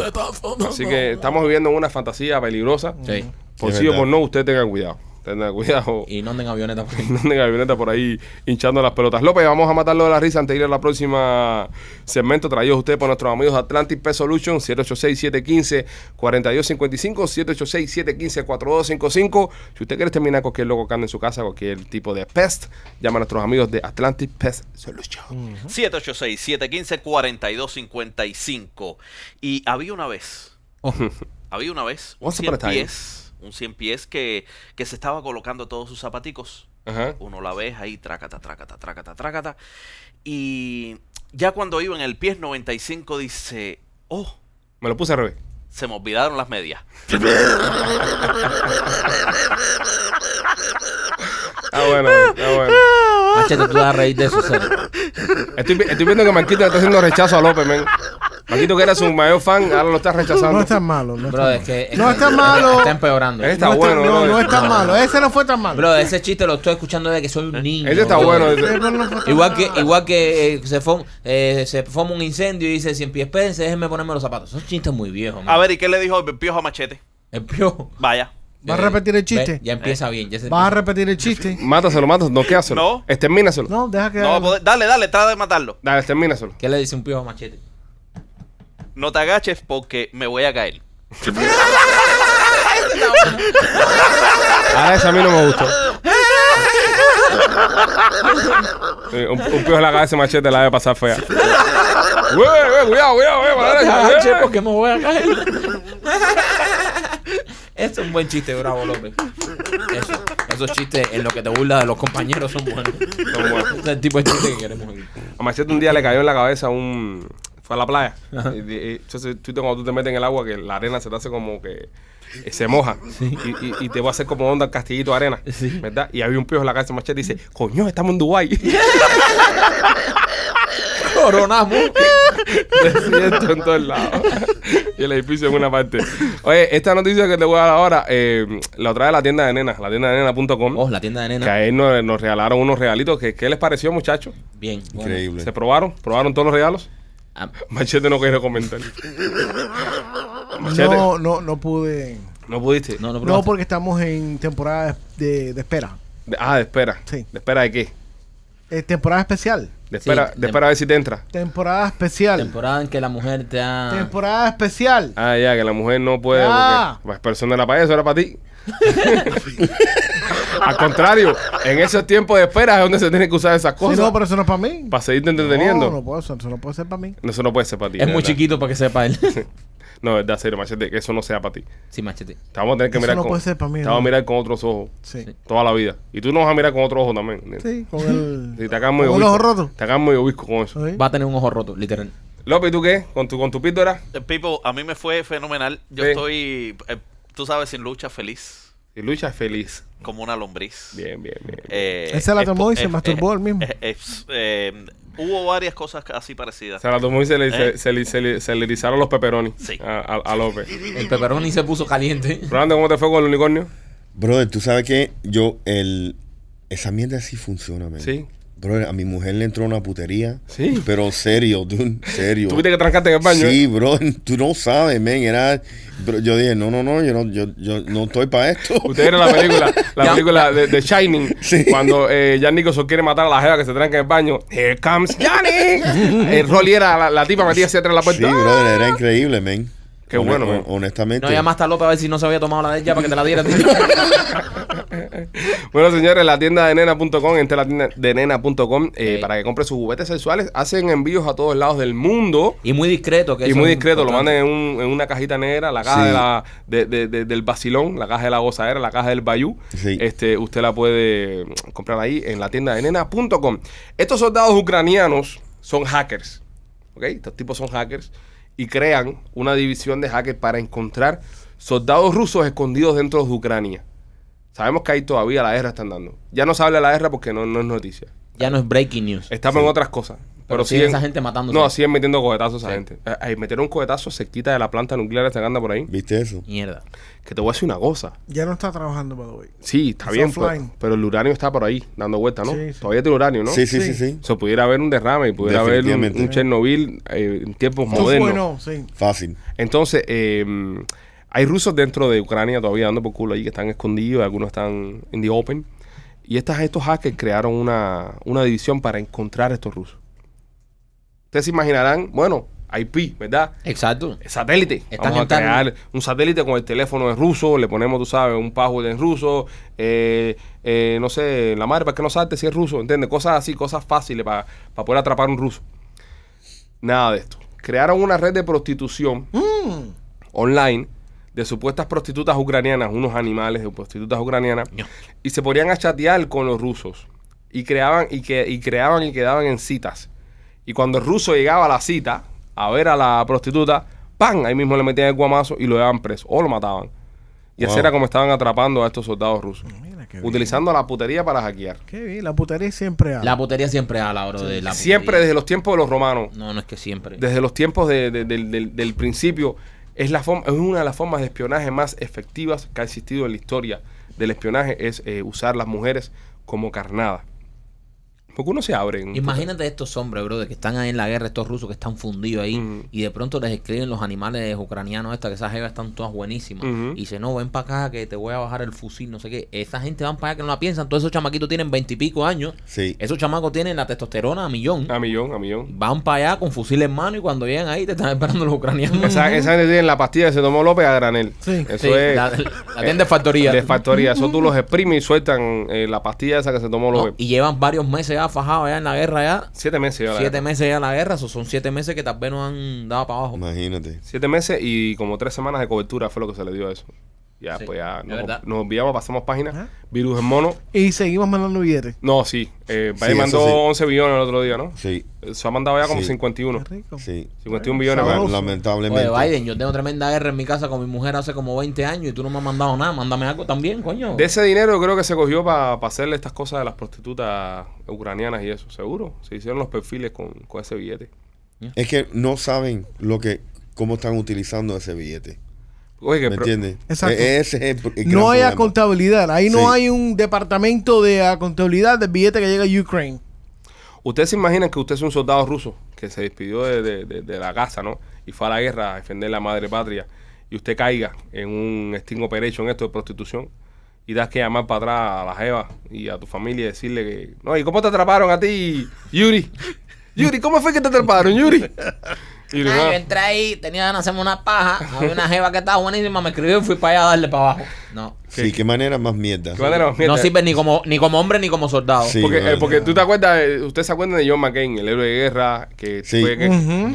Así que estamos viviendo en una fantasía peligrosa. Sí. Por Sí, sí o por no, usted tenga cuidado. Tenga cuidado. Y no anden avioneta por ahí. No anden avioneta por ahí hinchando las pelotas. López, vamos a matarlo de la risa antes de ir a la próxima segmento traído a usted por nuestros amigos de Atlantic Pest Solution 786-715-4255 786-715-4255 Si usted quiere terminar cualquier loco que ande en su casa, cualquier tipo de pest, llama a nuestros amigos de Atlantic Pest Solution. 786-715-4255. Y había una vez, Oh, había una vez un Once upon a 100 time. pies, un 100 pies que, que se estaba colocando todos sus zapaticos. Ajá. Uno la ve ahí, trácata, trácata, trácata, trácata. Y ya cuando iba en el pies 95 dice, oh, Me lo puse al revés. se me olvidaron las medias. Ah, bueno, ah, bueno. Machete, tú vas a reír de eso, serio. Estoy, estoy viendo que Marquito le está haciendo rechazo a López, men. Marquito, que era su mayor fan, ahora lo está rechazando. No es tan malo. No, Bro, está es que... es No que está malo. Está empeorando. Está no bueno, no, bro. no es tan malo. Ese no fue tan malo. Bro, ese chiste lo estoy escuchando desde que soy un niño. Ese está bro. bueno. Ese tan Igual que, igual que eh, se, forma, eh, se forma un incendio y dice, si en pie espérense, déjenme ponerme los zapatos. Esos chistes muy viejos. A ver, ¿y qué le dijo el piojo a Machete? El piojo. Vaya. ¿Va a repetir el chiste? Ve, Ya empieza bien. Ya se ¿Vas a repetir el chiste? Mátaselo, mátaselo, no quédaselo. No. Extermínaselo. No, deja que. No va Dale, dale, trata de matarlo. Dale, extermínaselo. ¿Qué le dice un piojo a machete? No te agaches porque me voy a caer. Ahora ese a mí no me gustó. Sí, un, un piojo en la cabeza machete la debe pasar fea. Güey, güey, cuidado, cuidado, güey, para la derecha, Agache güey. porque me voy a caer. Ese es un buen chiste, Bravo López. Eso, esos chistes en los que te burlas de los compañeros son buenos. Son buenos. Ese es el tipo de chiste que queremos. A Machete un día le cayó en la cabeza un... Fue a la playa. Y, y- entonces, tú te- cuando tú te metes en el agua, que la arena se te hace como que... eh, Se moja y, y- y te va a hacer como onda el castillito de arena, Sí. ¿verdad? Y había un piojo en la cabeza de Machete y dice, coño, estamos en Dubái. Coronamos. Desierto en todos lados. y el edificio en una parte. Oye, esta noticia que te voy a dar ahora, eh, la otra de la tienda de nenas, la tienda de nena.com. Oh, la tienda de que nena. a él nos, nos regalaron unos regalitos. que ¿Qué les pareció, muchachos? Bien. bueno. Increíble. ¿Se probaron? ¿Probaron todos los regalos? Ah, Machete no quiere comentar. Machete, no, No, no, no pude. pudiste. no, no, No, porque estamos en temporada de, de espera. De- ah, de espera. Sí. ¿De espera de qué? Eh, temporada especial. De espera, de de- espera a ver si te entra. Temporada especial. Temporada en que la mujer te ha... Temporada especial. Ah, ya, que la mujer no puede. Ya. Porque, pues, persona era para eso, era para ti. Al contrario, en esos tiempos de espera es donde se tienen que usar esas Sí, cosas. no, pero eso no es para mí. Para seguirte entreteniendo. No, no puedo, eso, eso no puede ser para mí. Eso no puede ser para ti. Es muy verdad. chiquito para que sepa él. No, es verdad, serio, machete, que eso no sea para ti. sí, machete. Te vamos a tener que Eso mirar no con. puede ser para mí, Te vamos a no. mirar con otros ojos Sí. Sí. toda la vida. Y tú nos vas a mirar con otros ojos también. Sí, con el. Si te hagas muy con el obisco. ojo roto. Te hagas muy obisco con eso. Sí. Va a tener un ojo roto, literal. López, ¿y tú qué? ¿Con tu, con tu pito era? Eh, Pipo, a mí me fue fenomenal. Yo Sí. estoy, eh, tú sabes, sin lucha, feliz. Si lucha es feliz. como una lombriz. Bien, bien, bien. Eh, Él se la tomó y se masturbó él mismo. eh, hubo varias cosas así parecidas. Se la tomó y se le, Eh. se, se le- se le- se le erizaron los peperonis Sí. a, a- a López. El pepperoni se puso caliente. Rolando, ¿cómo te fue con el unicornio? Brother, tú sabes que yo, el, esa mierda sí funciona, man. Sí. Brother, a mi mujer le entró una putería. Sí. Pero serio, dude, serio. ¿Tuviste que trancarte en el baño? Sí, bro, tú no sabes, men, era... bro, yo dije, no, no, no, yo no, yo, yo no estoy para esto. Usted vieron la película, la película de, de Shining, Sí. cuando eh, Jan Nicholson quiere matar a la jeva que se tranca en el baño. Here comes Johnny. el Rolly era la, la tipa metía hacia atrás de la Sí, puerta. brother, era increíble, men. Qué bueno, man. Honestamente. No llamaste a López a ver si no se había tomado la de ella para que te la diera. Bueno, señores, la tienda de nena.com, entre la tienda de nena.com, eh, Sí. para que compre sus juguetes sexuales. Hacen envíos a todos lados del mundo. y muy discreto. Que Y eso muy discreto, lo mandan en, un- en una cajita negra, la caja Sí. de la, de- de- de- del vacilón, la caja de la gozadera, la caja del bayú. Sí. Este, usted la puede mm, comprar ahí en la tienda de nena.com. Estos soldados ucranianos son hackers. ¿ok? Estos tipos son hackers y crean una división de hackers para encontrar soldados rusos escondidos dentro de Ucrania. Sabemos que ahí todavía la guerra está andando. Ya no se habla de la guerra porque no, no es noticia. Ya no es breaking news. Estamos en otras cosas. Pero, siguen siguen esa gente matándose. No, siguen metiendo cohetazos a esa Sí. gente. Eh, Ahí metieron un cohetazo cerquita de la planta nuclear esta que anda por ahí. ¿Viste eso? Mierda. Que te voy a decir una cosa. Ya no está trabajando, by the way. Sí, está It's bien, pero, offline. pero el uranio está por ahí, dando vueltas, ¿no? Sí, sí. Todavía tiene uranio, ¿no? Sí, sí, sí, Sí. sí. O sea, pudiera haber un derrame y pudiera haber un, Definitivamente. un Chernobyl eh, en tiempos Esto modernos. bueno, sí. Fácil. Entonces, eh, hay rusos dentro de Ucrania todavía dando por culo ahí que están escondidos, algunos están in the open. Y estas, estos hackers crearon una, una división para encontrar a estos rusos. Ustedes se imaginarán, bueno, IP, ¿verdad? Exacto. satélite. Están Vamos a crear un satélite con el teléfono en ruso, le ponemos, tú sabes, un password en ruso, eh, eh, no sé, la madre para que no salte si es ruso, ¿entiendes? Cosas así, cosas fáciles para poder atrapar a un ruso. Nada de esto. Crearon una red de prostitución Mm. online de supuestas prostitutas ucranianas, unos animales de prostitutas ucranianas, No. y se ponían a chatear con los rusos. Y creaban y, que, y creaban y quedaban en citas. Y cuando el ruso llegaba a la cita a ver a la prostituta, ¡pam! Ahí mismo le metían el guamazo y lo llevaban preso o lo mataban. Y así era como estaban atrapando a estos soldados rusos. Mira qué bien. Utilizando la putería para hackear. Qué bien, la putería siempre hay. La putería siempre a la hora de la Siempre putería. desde los tiempos de los romanos, No, no es que siempre. desde los tiempos de- de- del- del- del principio, es, la forma, es una de las formas de espionaje más efectivas que ha existido en la historia del espionaje, es eh, usar las mujeres como carnada. Porque uno se abre. en- Imagínate estos hombres, bro, de que están ahí en la guerra, estos rusos que están fundidos ahí, y de pronto les escriben los animales ucranianos estas, que esas jevas están todas buenísimas. Y dicen, no, ven para acá que te voy a bajar el fusil, no sé qué. Esa gente van para allá que no la piensan. Todos esos chamaquitos tienen veintipico años. Sí. Esos chamacos tienen la testosterona a millón. A millón, a millón. Van para allá con fusil en mano y cuando llegan ahí te están esperando los ucranianos. Esa, esa gente tiene la pastilla que se tomó López a granel. Sí. Eso Sí, es. la, la tienda de factoría. De factoría. Eso tú los exprimes y sueltan eh, la pastilla esa que se tomó No, López. y llevan varios meses ya fajados allá en la guerra ya. Siete meses. ya la Siete guerra. meses ya en la guerra. Esos son siete meses que tal vez no han dado para abajo. Imagínate. Siete meses y como tres semanas de cobertura fue lo que se le dio a eso. Ya, Sí, pues ya nos, nos olvidamos, pasamos página. Ajá. Virus en mono. Y seguimos mandando billetes. No, sí. Eh, Sí, mandó sí. 11 billones el otro día, ¿no? Sí, Se ha mandado ya como Sí. 51. Qué rico. sí. 51 billones. Lamentablemente. Oye, Biden, yo tengo tremenda guerra en mi casa con mi mujer hace como 20 años y tú no me has mandado nada. Mándame algo también, coño. De ese dinero yo creo que se cogió para hacerle estas cosas de las prostitutas ucranianas y eso, seguro. Se hicieron los perfiles con, con ese billete. Es que no saben lo que, cómo están utilizando ese billete. Oye, que ¿Me entiendes? Exacto. E- Ese es el, el gran No hay problema. contabilidad. Ahí no Sí. hay un departamento de contabilidad del billete que llega a Ukraine. Ustedes se imaginan que usted es un soldado ruso que se despidió de, de- de- de la casa, ¿no? Y fue a la guerra a defender la madre patria. Y usted caiga en un sting operation, esto de prostitución. Y das que llamar para atrás a la jeva y a tu familia y decirle que... No, ¿y cómo te atraparon a ti, Yuri? Yuri, ¿cómo fue que te atraparon, Yuri? Ah, yo entré ahí, tenía ganas de hacerme una paja. Había una jeva que estaba buenísima, me escribió y fui para allá a darle para abajo. No. Sí, qué manera más mierda. ¿Qué manera? Mira, No sirve ni como, ni como hombre ni como soldado. Sí. Porque, eh, porque tú te acuerdas, eh, usted se acuerda de John McCain, el héroe de guerra que, Sí. fue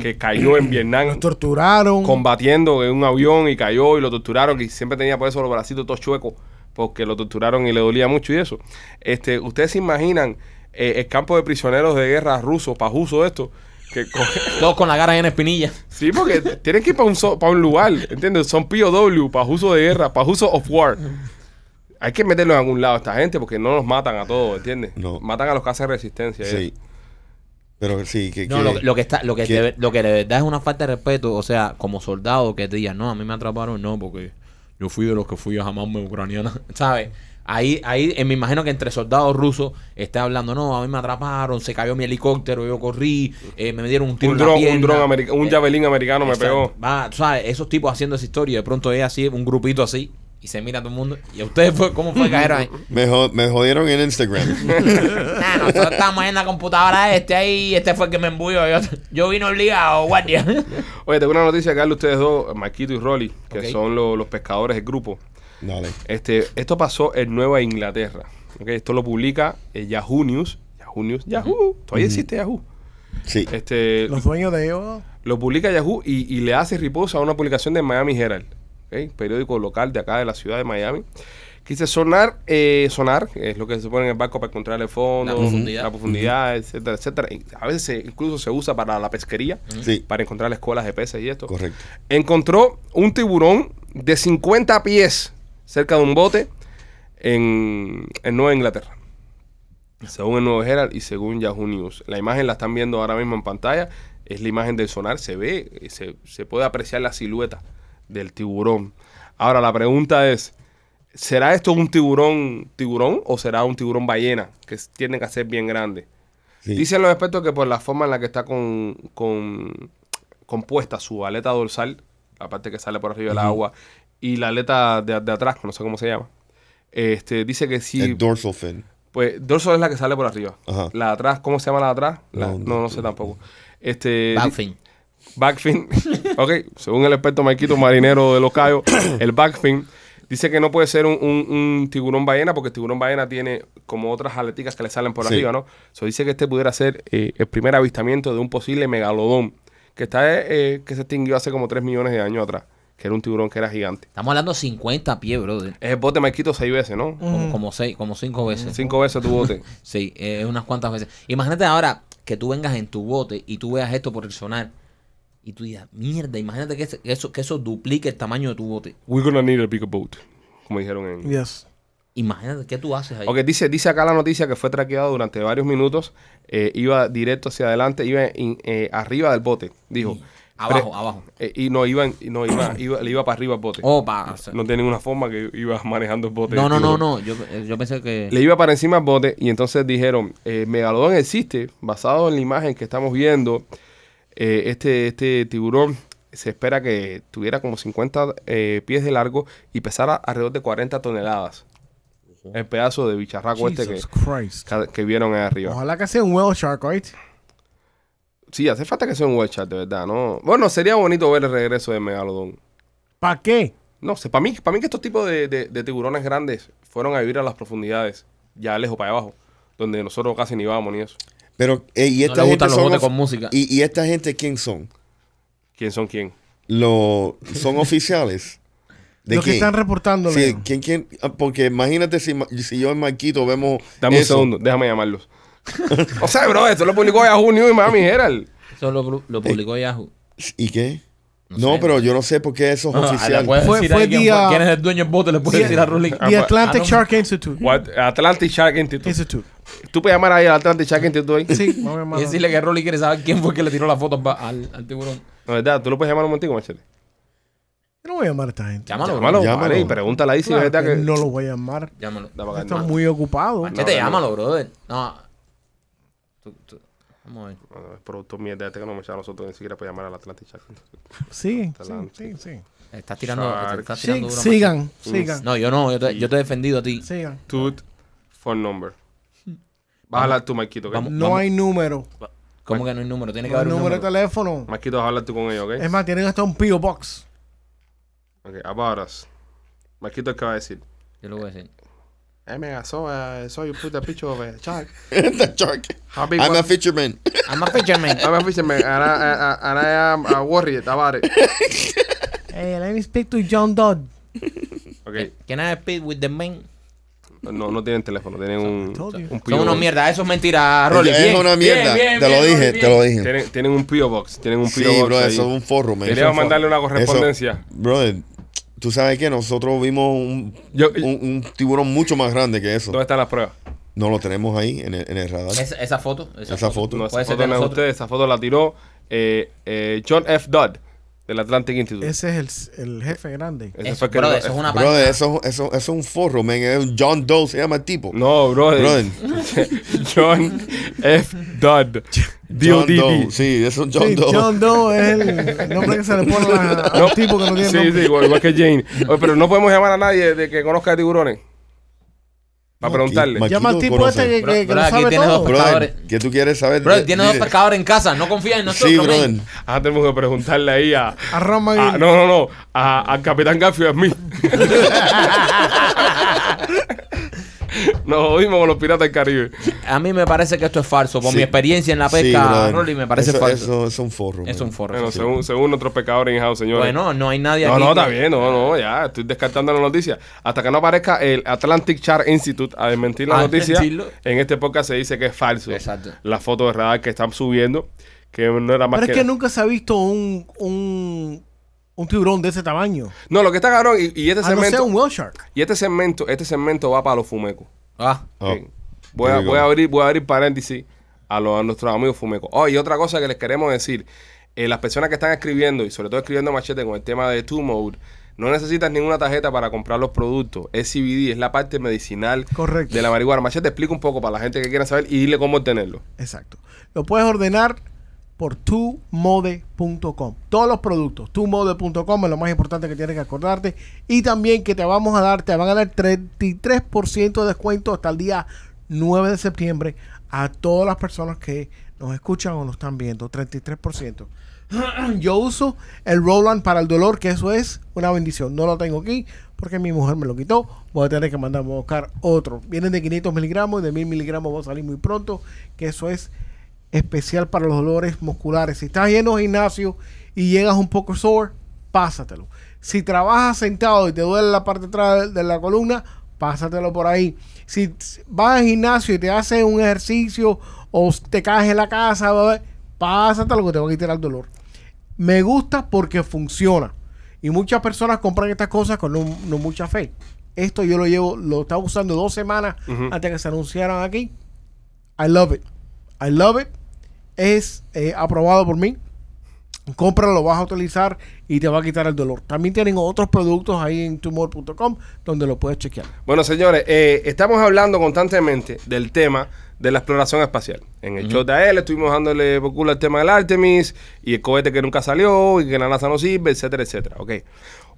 que, cayó en Vietnam Los torturaron. combatiendo en un avión y cayó y lo torturaron y siempre tenía por eso los bracitos todos chuecos porque lo torturaron y le dolía mucho y eso. Este, ustedes se imaginan eh, el campo de prisioneros de guerra rusos, pajuso esto, que coge- Todos con la cara en espinilla. sí, porque tienen que ir para un, so- pa' un lugar, ¿entiendes? Son POW, pajuso de guerra, pajuso of war. Hay que meterlo en algún lado a esta gente porque no los matan a todos, ¿entiendes? No. Matan a los que hacen resistencia. Sí. ¿eh? Pero sí, que... No, que- lo, lo que está, lo que, que- de, lo que de verdad es una falta de respeto, o sea, como soldado que te digan, no, a mí me atraparon, no, porque yo fui de los que fui a jamarme ucraniana, ¿sabes? Ahí, ahí eh, me imagino que entre soldados rusos está hablando, no, a mí me atraparon, se cayó mi helicóptero, yo corrí, eh, me dieron un tiro Un en la dron, un pierna". dron americano, un Eh, javelin americano me pegó. Va, tú sabes, esos tipos haciendo esa historia, de pronto es así, un grupito así, y se mira todo el mundo. ¿Y a ustedes fue, cómo fue que cayeron ahí? Me, jo- me jodieron en Instagram. Nah, nosotros estábamos en la computadora este ahí, este fue el que me embuyó. Yo, yo vine obligado, guardia. Oye, tengo una noticia que darle a ustedes dos, Marquito y Rolly, que son lo- los pescadores del grupo. Dale. Este, esto pasó en Nueva Inglaterra. ¿ok? Esto lo publica eh, Yahoo News. Yahoo News. Yahoo. Todavía existe Yahoo. Sí. Este, Los dueños de ellos. lo publica Yahoo y, y le hace reposo a una publicación de Miami Herald, ¿ok? periódico local de acá de la ciudad de Miami. Que dice sonar, eh, sonar, que es lo que se pone en el barco para encontrar el fondo, La profundidad. la profundidad, etcétera, etcétera. Y a veces se- incluso se usa para la pesquería, Sí. para encontrar escuelas de peces y esto. Correcto. Encontró un tiburón de 50 pies cerca de un bote en, en Nueva Inglaterra. Según el Nuevo Herald y según Yahoo News. La imagen la están viendo ahora mismo en pantalla. Es la imagen del sonar. Se ve, se, se puede apreciar la silueta del tiburón. Ahora la pregunta es, ¿será esto un tiburón tiburón o será un tiburón ballena? Que tienden a ser bien grande. Sí. Dicen los expertos que por la forma en la que está con, con- compuesta su aleta dorsal, la parte que sale por arriba del agua, y la aleta de, de atrás, que no sé cómo se llama, este, dice que sí, El dorsal fin. pues dorsal es la que sale por arriba. Ajá. La de atrás, ¿cómo se llama la de atrás? La- No, no, no no, sé tampoco. Este, Backfin. Backfin. ok, según el experto Marquito Marinero de Los Cayos, el backfin dice que no puede ser un, un- un tiburón ballena porque el tiburón ballena tiene como otras aleticas que le salen por Sí. arriba, ¿no? So dice que este pudiera ser eh, el primer avistamiento de un posible megalodón que está eh, que se extinguió hace como 3 millones de años atrás, que era un tiburón que era gigante. Estamos hablando de 50 pies, brother. Es el bote Marquito seis veces, ¿no? Como, como seis, como cinco veces. Cinco veces tu bote. Sí, eh, unas cuantas veces. Imagínate ahora que tú vengas en tu bote y tú veas esto por el sonar y tú digas, mierda, imagínate que, ese- que eso, que eso duplique el tamaño de tu bote. We're gonna need a bigger boat, como dijeron en... Yes. Imagínate qué tú haces ahí. Ok, dice, dice acá la noticia que fue traqueado durante varios minutos, eh, iba directo hacia adelante, iba in- eh, arriba del bote, dijo. Abajo, Pre- abajo. eh, y no, iba, en- y no iba, iba, le iba para arriba el bote. Oh, pa- No tiene ninguna forma que iba manejando el bote. no, no, no, no. Yo, eh, yo pensé que. Le iba para encima al bote y entonces dijeron, eh, Megalodón existe, basado en la imagen que estamos viendo, eh, este, este tiburón se espera que tuviera como 50 eh, pies de largo y pesara alrededor de 40 toneladas. El pedazo de bicharraco este que, vieron ahí arriba. Ojalá que sea un whale shark, right? Sí, hace falta que sea un webchat, de verdad, ¿no? Bueno, sería bonito ver el regreso de Megalodón. ¿Para qué? No sé, para mí, para mí que estos tipos de, de- de tiburones grandes fueron a vivir a las profundidades, ya lejos para abajo, donde nosotros casi ni vamos ni eso. Pero, eh, y esta gente los son con música. Y, y esta gente, ¿quién son? ¿Quién son quién? Lo, ¿Son oficiales? ¿De Lo que quién? están reportando, Sí. ¿quién, quién? Ah, Porque imagínate si, si yo en Marquito vemos Dame eso. un segundo, déjame llamarlos. o sea, bro, esto lo publicó Yahoo News y Miami Herald. Eso lo, lo publicó Yahoo. ¿Y qué? No No, sé. pero yo no sé por qué eso es Ah, le oficial. Fue- fue ahí quién, día- quién es el dueño del bote, le puedes decir a Rolly. Ah, The pues, Atlantic ah, no. Shark Institute. What? Atlantic Shark Institute. Institute. Tú puedes llamar ahí al Atlantic Shark Institute ahí. Sí, a llamar. Y decirle que Rolly quiere saber quién fue que le tiró la foto al, al tiburón. No, verdad, tú lo puedes llamar un momentico, Machete. Yo no voy a llamar a esta gente. Llámalo, Llámalo, bro. Llámalo. vale, y pregúntale ahí si es Claro verdad que que... no lo voy a llamar. Llámalo. Está no. muy ocupado. Machete, no, no. llámalo, brother. No. Tú- tú- Vamos a ver. Es producto mierda este que no me echa a nosotros ni siquiera para llamar al Atlantic Shark. Sí, sí, sí, sí. Estás tirando, Shark. estás tirando duro, sigan, sigan, No, yo no. Yo te, yo te he defendido a ti. sigan. Tooth phone number. Vas a hablar tú, Marquito, ¿ok? Vamos. No hay número. ¿Cómo que no hay número? Tiene que No hay haber un número número. de teléfono. Marquito, vas a hablar tú con ellos, ¿ok? Es más, tienen hasta un P.O. Box. Ok, about us. Marquito, ¿qué va a decir? Yo lo voy a decir. Hey, man, I saw, uh, I saw you put a picture of a shark. The shark. How big I'm was- a fisherman. I'm a fisherman. I'm a fisherman, and I, I, and I am uh, worried about it. Hey, let me speak to John Dodd. Ok, Can I speak with the man? no, no tienen teléfono, tienen un, un Son P.O. unos mierda. Eso es mentira, Rolly. es Bien, una bien, mierda. bien, te lo bien, dije, te lo bien. dije. Tienen, tienen un P.O. Box, tienen un P.O. Sí, Box bro, ahí. eso es un forro, man. Queríamos mandarle una correspondencia. Brother, tú sabes que nosotros vimos un, Yo- un, un tiburón mucho más grande que eso. ¿Dónde están las pruebas? No lo tenemos ahí en el, en el radar. Esa, esa foto. Esa, Esa foto. No, esa Puede ser foto de no es nosotros. usted, esa foto la tiró eh, eh, John F. Dodd del Atlantic Institute. Ese es el, el jefe grande. Ese Eso, fue que brother, lo- eso es una eso, eso, eso es un forro, man. Es un John Doe se llama el tipo. No, brother. Brother. John F. Dodd. John Doe. Sí, eso es un John Sí, Doe. John Doe es el nombre que se le pone a, a No. un tipo que no tiene Sí, nombre. sí, igual, igual que Jane. Oye, pero no podemos llamar a nadie de que conozca de tiburones. Para No, preguntarle. aquí- Llama al Maquito tipo conoce. este que, Bro- que- que aquí sabe tiene todo. dos Brother. ¿qué tú quieres saber? Bro, tiene dos pescadores en casa. No confía en nosotros. Sí, man. brother. Ah, tenemos que preguntarle ahí a. A Roma y- a- no, no, no. a- Al Capitán Garfield y a mí. Nos jodimos con los piratas del Caribe. A mí me parece que esto es falso. Por Sí. mi experiencia en la Sí, pesca, brother. Rolly, me parece eso, falso. Eso es un forro. es man. un forro. Bueno, sí. según, según nuestros pescadores en house, señores. Bueno, no hay nadie No, aquí. no, está bien, no, no, ya, estoy descartando la noticia. Hasta que no aparezca el Atlantic Chart Institute a desmentir la A noticia, desmentirlo. en este podcast se dice que es falso. Exacto. La foto de radar que están subiendo, que no era más Pero es que... que nunca se ha visto un, un, un tiburón de ese tamaño. No, lo que está cabrón, y, y este A no ser segmento, un whale shark. y este segmento, este segmento va para los fumecos. Ah, Oh. Voy, a, voy, abrir, voy a abrir paréntesis a, los, a nuestros amigos fumecos. Oh, y otra cosa que les queremos decir. eh, las personas que están escribiendo, y sobre todo escribiendo machete con el tema de Two Mode, no necesitas ninguna tarjeta para comprar los productos. Es CBD, es la parte medicinal Correcto. de la marihuana. Machete, explica un poco para la gente que quiera saber y dile cómo obtenerlo. Exacto. Lo puedes ordenar por tumode.com. Todos los productos. Tumode.com es lo más importante que tienes que acordarte. Y también que te vamos a dar, te van a dar 33% de descuento hasta el día 9 de septiembre a todas las personas que nos escuchan o nos están viendo. 33%. Yo uso el Roland para el dolor, que eso es una bendición. No lo tengo aquí porque mi mujer me lo quitó. Voy a tener que mandarme a buscar otro. Vienen de 500 miligramos y de 1000 miligramos va a salir muy pronto. Que eso es especial para los dolores musculares. Si estás yendo al gimnasio y llegas un poco sore, pásatelo. Si trabajas sentado y te duele la parte de atrás de la columna, pásatelo por ahí. Si vas al gimnasio y te haces un ejercicio o te caes en la casa, pásatelo que te va a quitar el dolor. Me gusta porque funciona. Y muchas personas compran estas cosas con no, no mucha fe. Esto yo lo llevo, lo estaba usando dos semanas Ujú. antes que se anunciaran aquí. I love it. I love it. Es eh, aprobado por mí. Cómpralo, lo vas a utilizar y te va a quitar el dolor. También tienen otros productos ahí en tumor.com donde lo puedes chequear. Bueno, señores, eh, estamos hablando constantemente del tema de la exploración espacial. En el show de AL estuvimos dándole por culo al tema del Artemis y el cohete que nunca salió y que la NASA no sirve, etcétera, etcétera. Ok.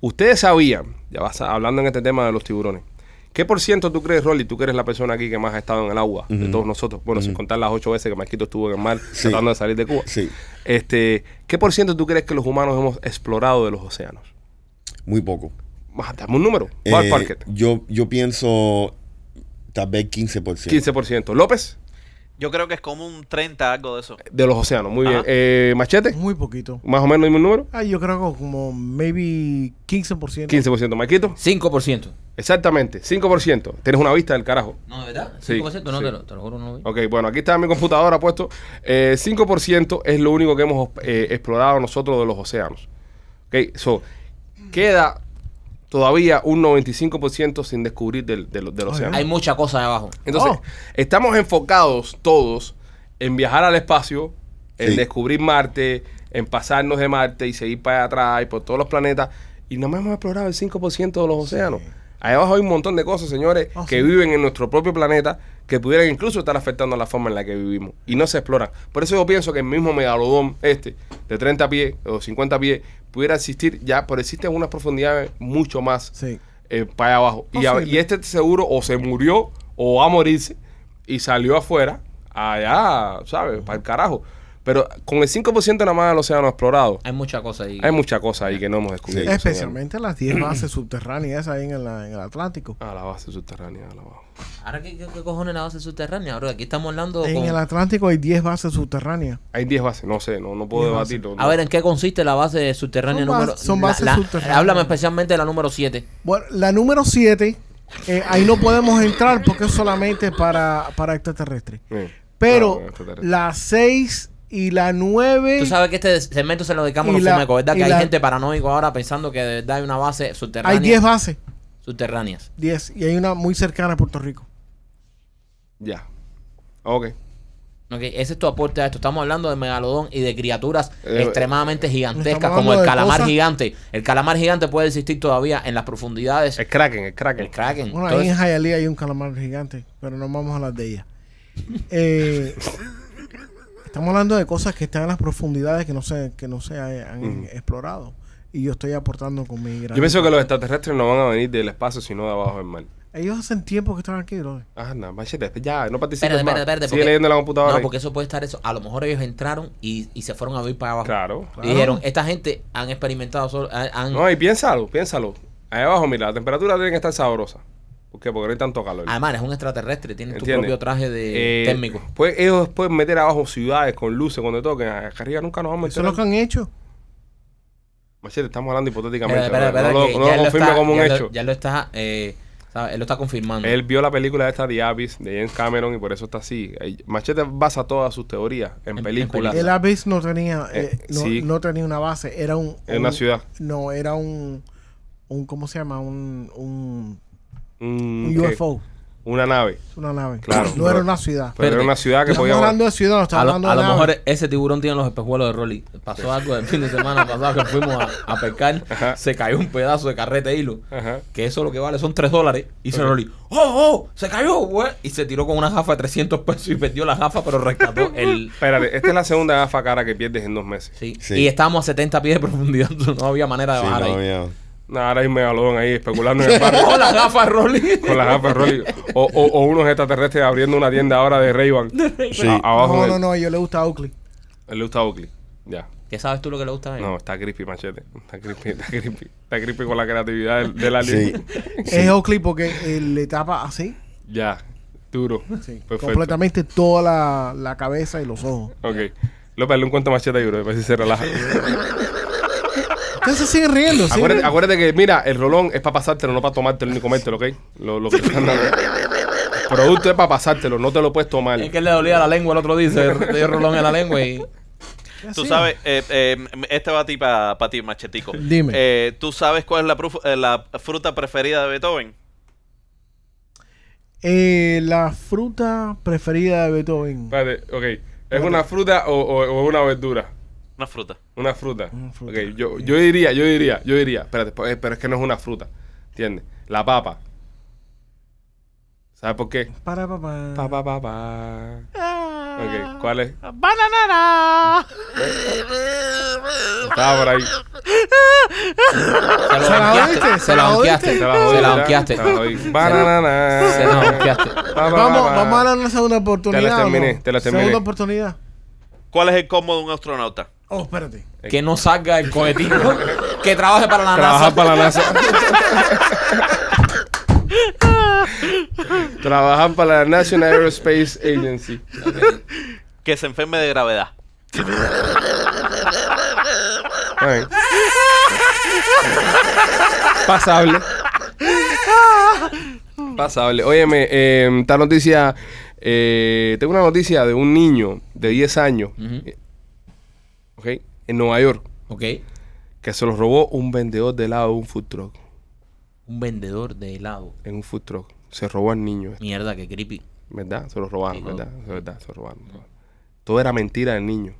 Ustedes sabían, ya vas a- hablando en este tema de los tiburones, ¿qué por ciento tú crees, Rolly, tú que eres la persona aquí que más ha estado en el agua de todos nosotros? Bueno, sin contar las ocho veces que Marquito estuvo en el mar Sí. tratando de salir de Cuba. Sí, Este, ¿Qué por ciento tú crees que los humanos hemos explorado de los océanos? muy poco. Dame un número. Eh, yo, yo pienso tal vez 15%. 15%. López, Yo creo que es como un 30, algo de eso. de los océanos. Muy bien. Eh, Machete, Muy poquito. más o menos el mismo número. Ay, yo creo que como maybe 15%. 15%. Marquito, 5%. exactamente. 5%. Tienes una vista del carajo. No, ¿de verdad? Sí, 5%, no sí. te, lo, te lo juro, no lo vi. Ok, bueno, aquí está mi computadora puesto. Eh, 5% es lo único que hemos eh, explorado nosotros de los océanos. Ok, so, queda todavía un 95% sin descubrir del, del, del océano. Hay mucha cosa ahí abajo. Entonces, Oh. estamos enfocados todos en viajar al espacio, en Sí. descubrir Marte, en pasarnos de Marte y seguir para atrás y por todos los planetas. Y no hemos explorado el 5% de los océanos. Ahí abajo hay un montón de cosas, señores, Oh, que sí. viven en nuestro propio planeta, que pudieran incluso estar afectando la forma en la que vivimos. Y no se exploran. Por eso yo pienso que el mismo megalodón este, de 30 pies o 50 pies, pudiera existir ya, pero existen unas profundidades mucho más Sí. eh, para allá abajo. Y, a- Posible. y este seguro o se murió o va a morirse y salió afuera, allá, ¿sabes? Para el carajo. Pero con el 5% nada más del océano explorado, Hay mucha cosa ahí. hay mucha cosa ahí que no hemos descubierto. Sí. Especialmente las 10 bases subterráneas ahí en el, en el Atlántico. señor. A la base subterránea, a la abajo. Ahora, ¿qué, qué, qué cojones la base subterránea? Bro, aquí estamos hablando En con... el Atlántico hay 10 bases subterráneas. Hay 10 bases, no sé, no, no puedo debatirlo. A ver, ¿en qué consiste la base subterránea Son número... son la- bases la- subterráneas. Háblame especialmente de la número 7. Bueno, la número 7, eh, ahí no podemos entrar porque es solamente para, para extraterrestres. Sí. Pero bueno, extraterrestre. las 6 y la 9. Tú sabes que este segmento se lo dedicamos a los la- fumecos, ¿verdad? Que hay la- gente paranoico ahora pensando que de verdad hay una base subterránea. Hay 10 bases. Subterráneas. 10. Y hay una muy cercana a Puerto Rico. Ya. Ok. Ok, ese es tu aporte a esto. Estamos hablando de megalodón y de criaturas Eh, extremadamente gigantescas, como el calamar cosas- gigante. El calamar gigante puede existir todavía en las profundidades. El Kraken, el Kraken. El kraken. Bueno, ahí en Hialeah hay un calamar gigante, pero no vamos a hablar de ella. Eh, estamos hablando de cosas que están en las profundidades que no se, que no se han explorado. Y yo estoy aportando con mi gran. Yo pienso que los extraterrestres no van a venir del espacio, sino de abajo del mar. Ellos hacen tiempo que están aquí, brother. Ah, no, machete, ya, no participes Espérate, más. espérate, espérate. Sigue porque- leyendo la computadora. No, ahí. porque eso puede estar eso. A lo mejor ellos entraron y, y se fueron a vivir para abajo. Claro. Y dijeron, esta gente han experimentado solo, han- han- No, y piénsalo, piénsalo. Ahí abajo, mira, la temperatura tiene que estar sabrosa. ¿Por qué? Porque no hay tanto calor. Además, es un extraterrestre, tiene tu ¿Entiendes? propio traje de Eh, térmico. pues ellos pueden meter abajo ciudades con luces cuando toquen. Acá arriba nunca nos vamos a Eso es lo que han hecho. Machete, estamos hablando hipotéticamente. Espera, espera, no lo, no ya lo lo confirme está- como un ya lo- hecho. ya lo está, eh, ¿sabe? Él lo está confirmando. Él vio la película esta de Abyss de James Cameron y por eso está así. Machete basa todas sus teorías en, películas. El Abyss no tenía, eh, Eh, no, sí. no tenía una base, era un. En una un- ciudad. No, era un, un ¿cómo se llama? Un, un, Un. UFO, Una nave. una nave. Claro, no era una ciudad. Pero era una ciudad que Estamos podía. hablando de ciudad, no a estamos lo, hablando a de lo nave. mejor ese tiburón tiene los espejuelos de Rolly. Pasó algo el fin de semana pasado que fuimos a, a pescar. Ajá. Se cayó un pedazo de carrete de hilo. Ajá. Que eso lo que vale son 3 dólares. Y se Rolly, ¡Oh, oh! ¡Se cayó, güey! Y se tiró con una gafa de 300 pesos y perdió la gafa, pero rescató el. Espérate, esta es la segunda gafa cara que pierdes en dos meses. Sí. Sí. Y estábamos a 70 pies de profundidad. No había manera de Sí, bajar no ahí. había- ahora hay un megalodón ahí especulando en el barrio Con la gafa de Rolly. con las gafas Rolly. O, o, o unos extraterrestres abriendo una tienda ahora de Ray-Ban. Sí. A- abajo No, no, no, a ellos les gusta Oakley. Le gusta Oakley. Ya. ¿Qué sabes tú lo que le gusta a él? No, está creepy, machete. Está creepy, está creepy. Está creepy con la creatividad del, del alien. Sí. Es Oakley porque eh, le tapa así, Ya. Duro. sí, Perfecto. completamente toda la, la cabeza y los ojos. Ok. López, le un cuento machete y bro. A ver si se relaja. Se siguen riendo, acuérdate, acuérdate que, mira, el rolón es para pasártelo, no para tomártelo ni comértelo, ¿ok? Lo, lo que te están dando. El producto es para pasártelo, no te lo puedes tomar. Es que él le dolía la lengua el otro día, se le dio rolón en la lengua y... Tú sabes, eh, eh, este va a ti para ti, machetico. Dime. Eh, ¿Tú sabes cuál es la, pruf- eh, la fruta preferida de Beethoven? Eh, la fruta preferida de Beethoven. Espérate, ok. ¿Es una fruta o, o- o una verdura? Una fruta. Una fruta. Una fruta. Ok, yo, yo diría, yo diría, yo diría, espérate, pues, pero es que no es una fruta. ¿Entiendes? La papa. ¿Sabes por qué? Para papá. Pa, pa, pa, pa. Ok, ¿cuál es? ¡Bananana! Estaba por ahí. Se lo ¿Se la oíste? se ¿Se la la donkeaste, oíste? Te la se la ¿verdad? donkeaste. Te la jodí. Banana. Se la Vamos, vamos a dar una segunda oportunidad. Te la terminé, te la terminé. Segunda oportunidad. ¿Cuál es el combo de un astronauta? Oh, espérate. Que no salga el cohetino. que trabaje para la Trabajar NASA. para la NASA. Trabajar para la National Aerospace Agency. Que se enferme de gravedad. Ay. Pasable. Pasable. Óyeme, eh, esta noticia. eh, tengo una noticia de un niño de 10 años. Ujú. Ok, en Nueva York. Ok. Que se lo robó un vendedor de helado de un food truck. Un vendedor de helado. En un food truck. Se robó al niño. Mierda, qué creepy. ¿Verdad? Se lo robaron, Hijo. ¿verdad? Es verdad, se lo robaron. Todo era mentira del niño.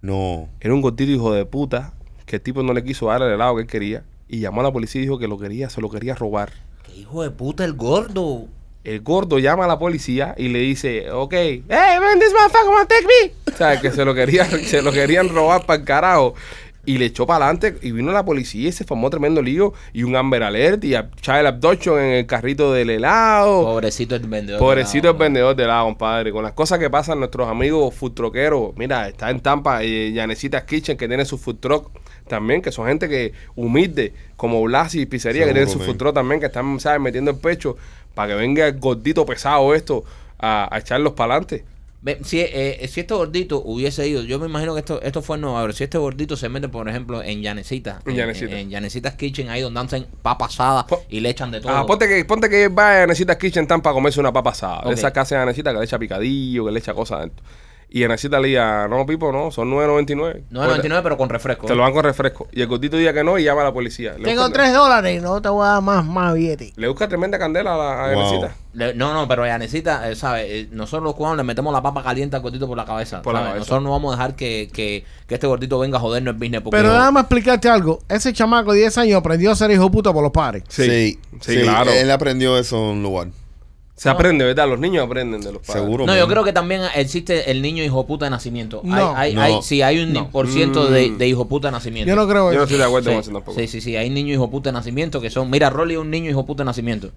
No. Era un gordito hijo de puta que el tipo no le quiso dar el helado que él quería. Y llamó a la policía y dijo que lo quería, se lo quería robar. Qué hijo de puta el gordo. El gordo llama a la policía y le dice, ok, hey, man, this motherfucker wanna take me. O sea, que se lo, quería, se lo querían robar para el carajo. Y le echó para adelante y vino la policía y se formó tremendo lío. Y un Amber Alert y a Child Abduction en el carrito del helado. Pobrecito el vendedor. de Pobrecito el vendedor de helado, compadre. Con las cosas que pasan nuestros amigos food truckeros. Mira, está en Tampa eh, Kitchen que tiene su food truck también, que son gente que humilde, como Blasi y Pizzería, que tienen su truck también, que están, ¿sabes? Metiendo el pecho para que venga el gordito pesado esto a, a echarlos para adelante. Si, eh, si este gordito hubiese ido, yo me imagino que esto, esto fue en Nueva York. Si este gordito se mete, por ejemplo, en Yanecita, En Yanecita. en, Yanecita's Kitchen, ahí donde hacen papa asada Po- y le echan de todo. Ah, ponte que, ponte que va a Yanecita's Kitchen Tampa a comerse una papa asada. Ok. De esa casa de Yanecita que le echa picadillo, que le echa cosas adentro. Y Yanecita le diga, no, Pipo, no, son 9.99. 9.99 pero con refresco. Te lo dan con refresco. Y el gordito diga que no y llama a la policía. Le Tengo busca- tres dólares y no te voy a dar más, más billete. Le busca tremenda candela a la a Wow. Yanecita. Le- no, no, pero ya necesita, eh, ¿sabes? Eh, nosotros los cubanos le metemos la papa caliente al gordito por la cabeza. Por la ¿sabes? cabeza. Nosotros no vamos a dejar que, que, que este gordito venga a jodernos el business. Porque Pero déjame explicarte algo. Ese chamaco de 10 años aprendió a ser hijo puta por los padres. Sí, Sí, sí, claro. Él aprendió eso en un lugar. Se aprende, ¿verdad? Los niños aprenden de los padres. Seguro. No, yo creo que también existe el niño hijo puta de nacimiento. No. hay, hay, No. hay- sí, hay un por ciento de, de hijo puta de nacimiento. Yo no creo Yo no estoy de acuerdo con Sí, eso tampoco. sí, sí, sí, hay niños hijo puta de nacimiento que son. Mira, Rolly es un niño hijo puta de nacimiento.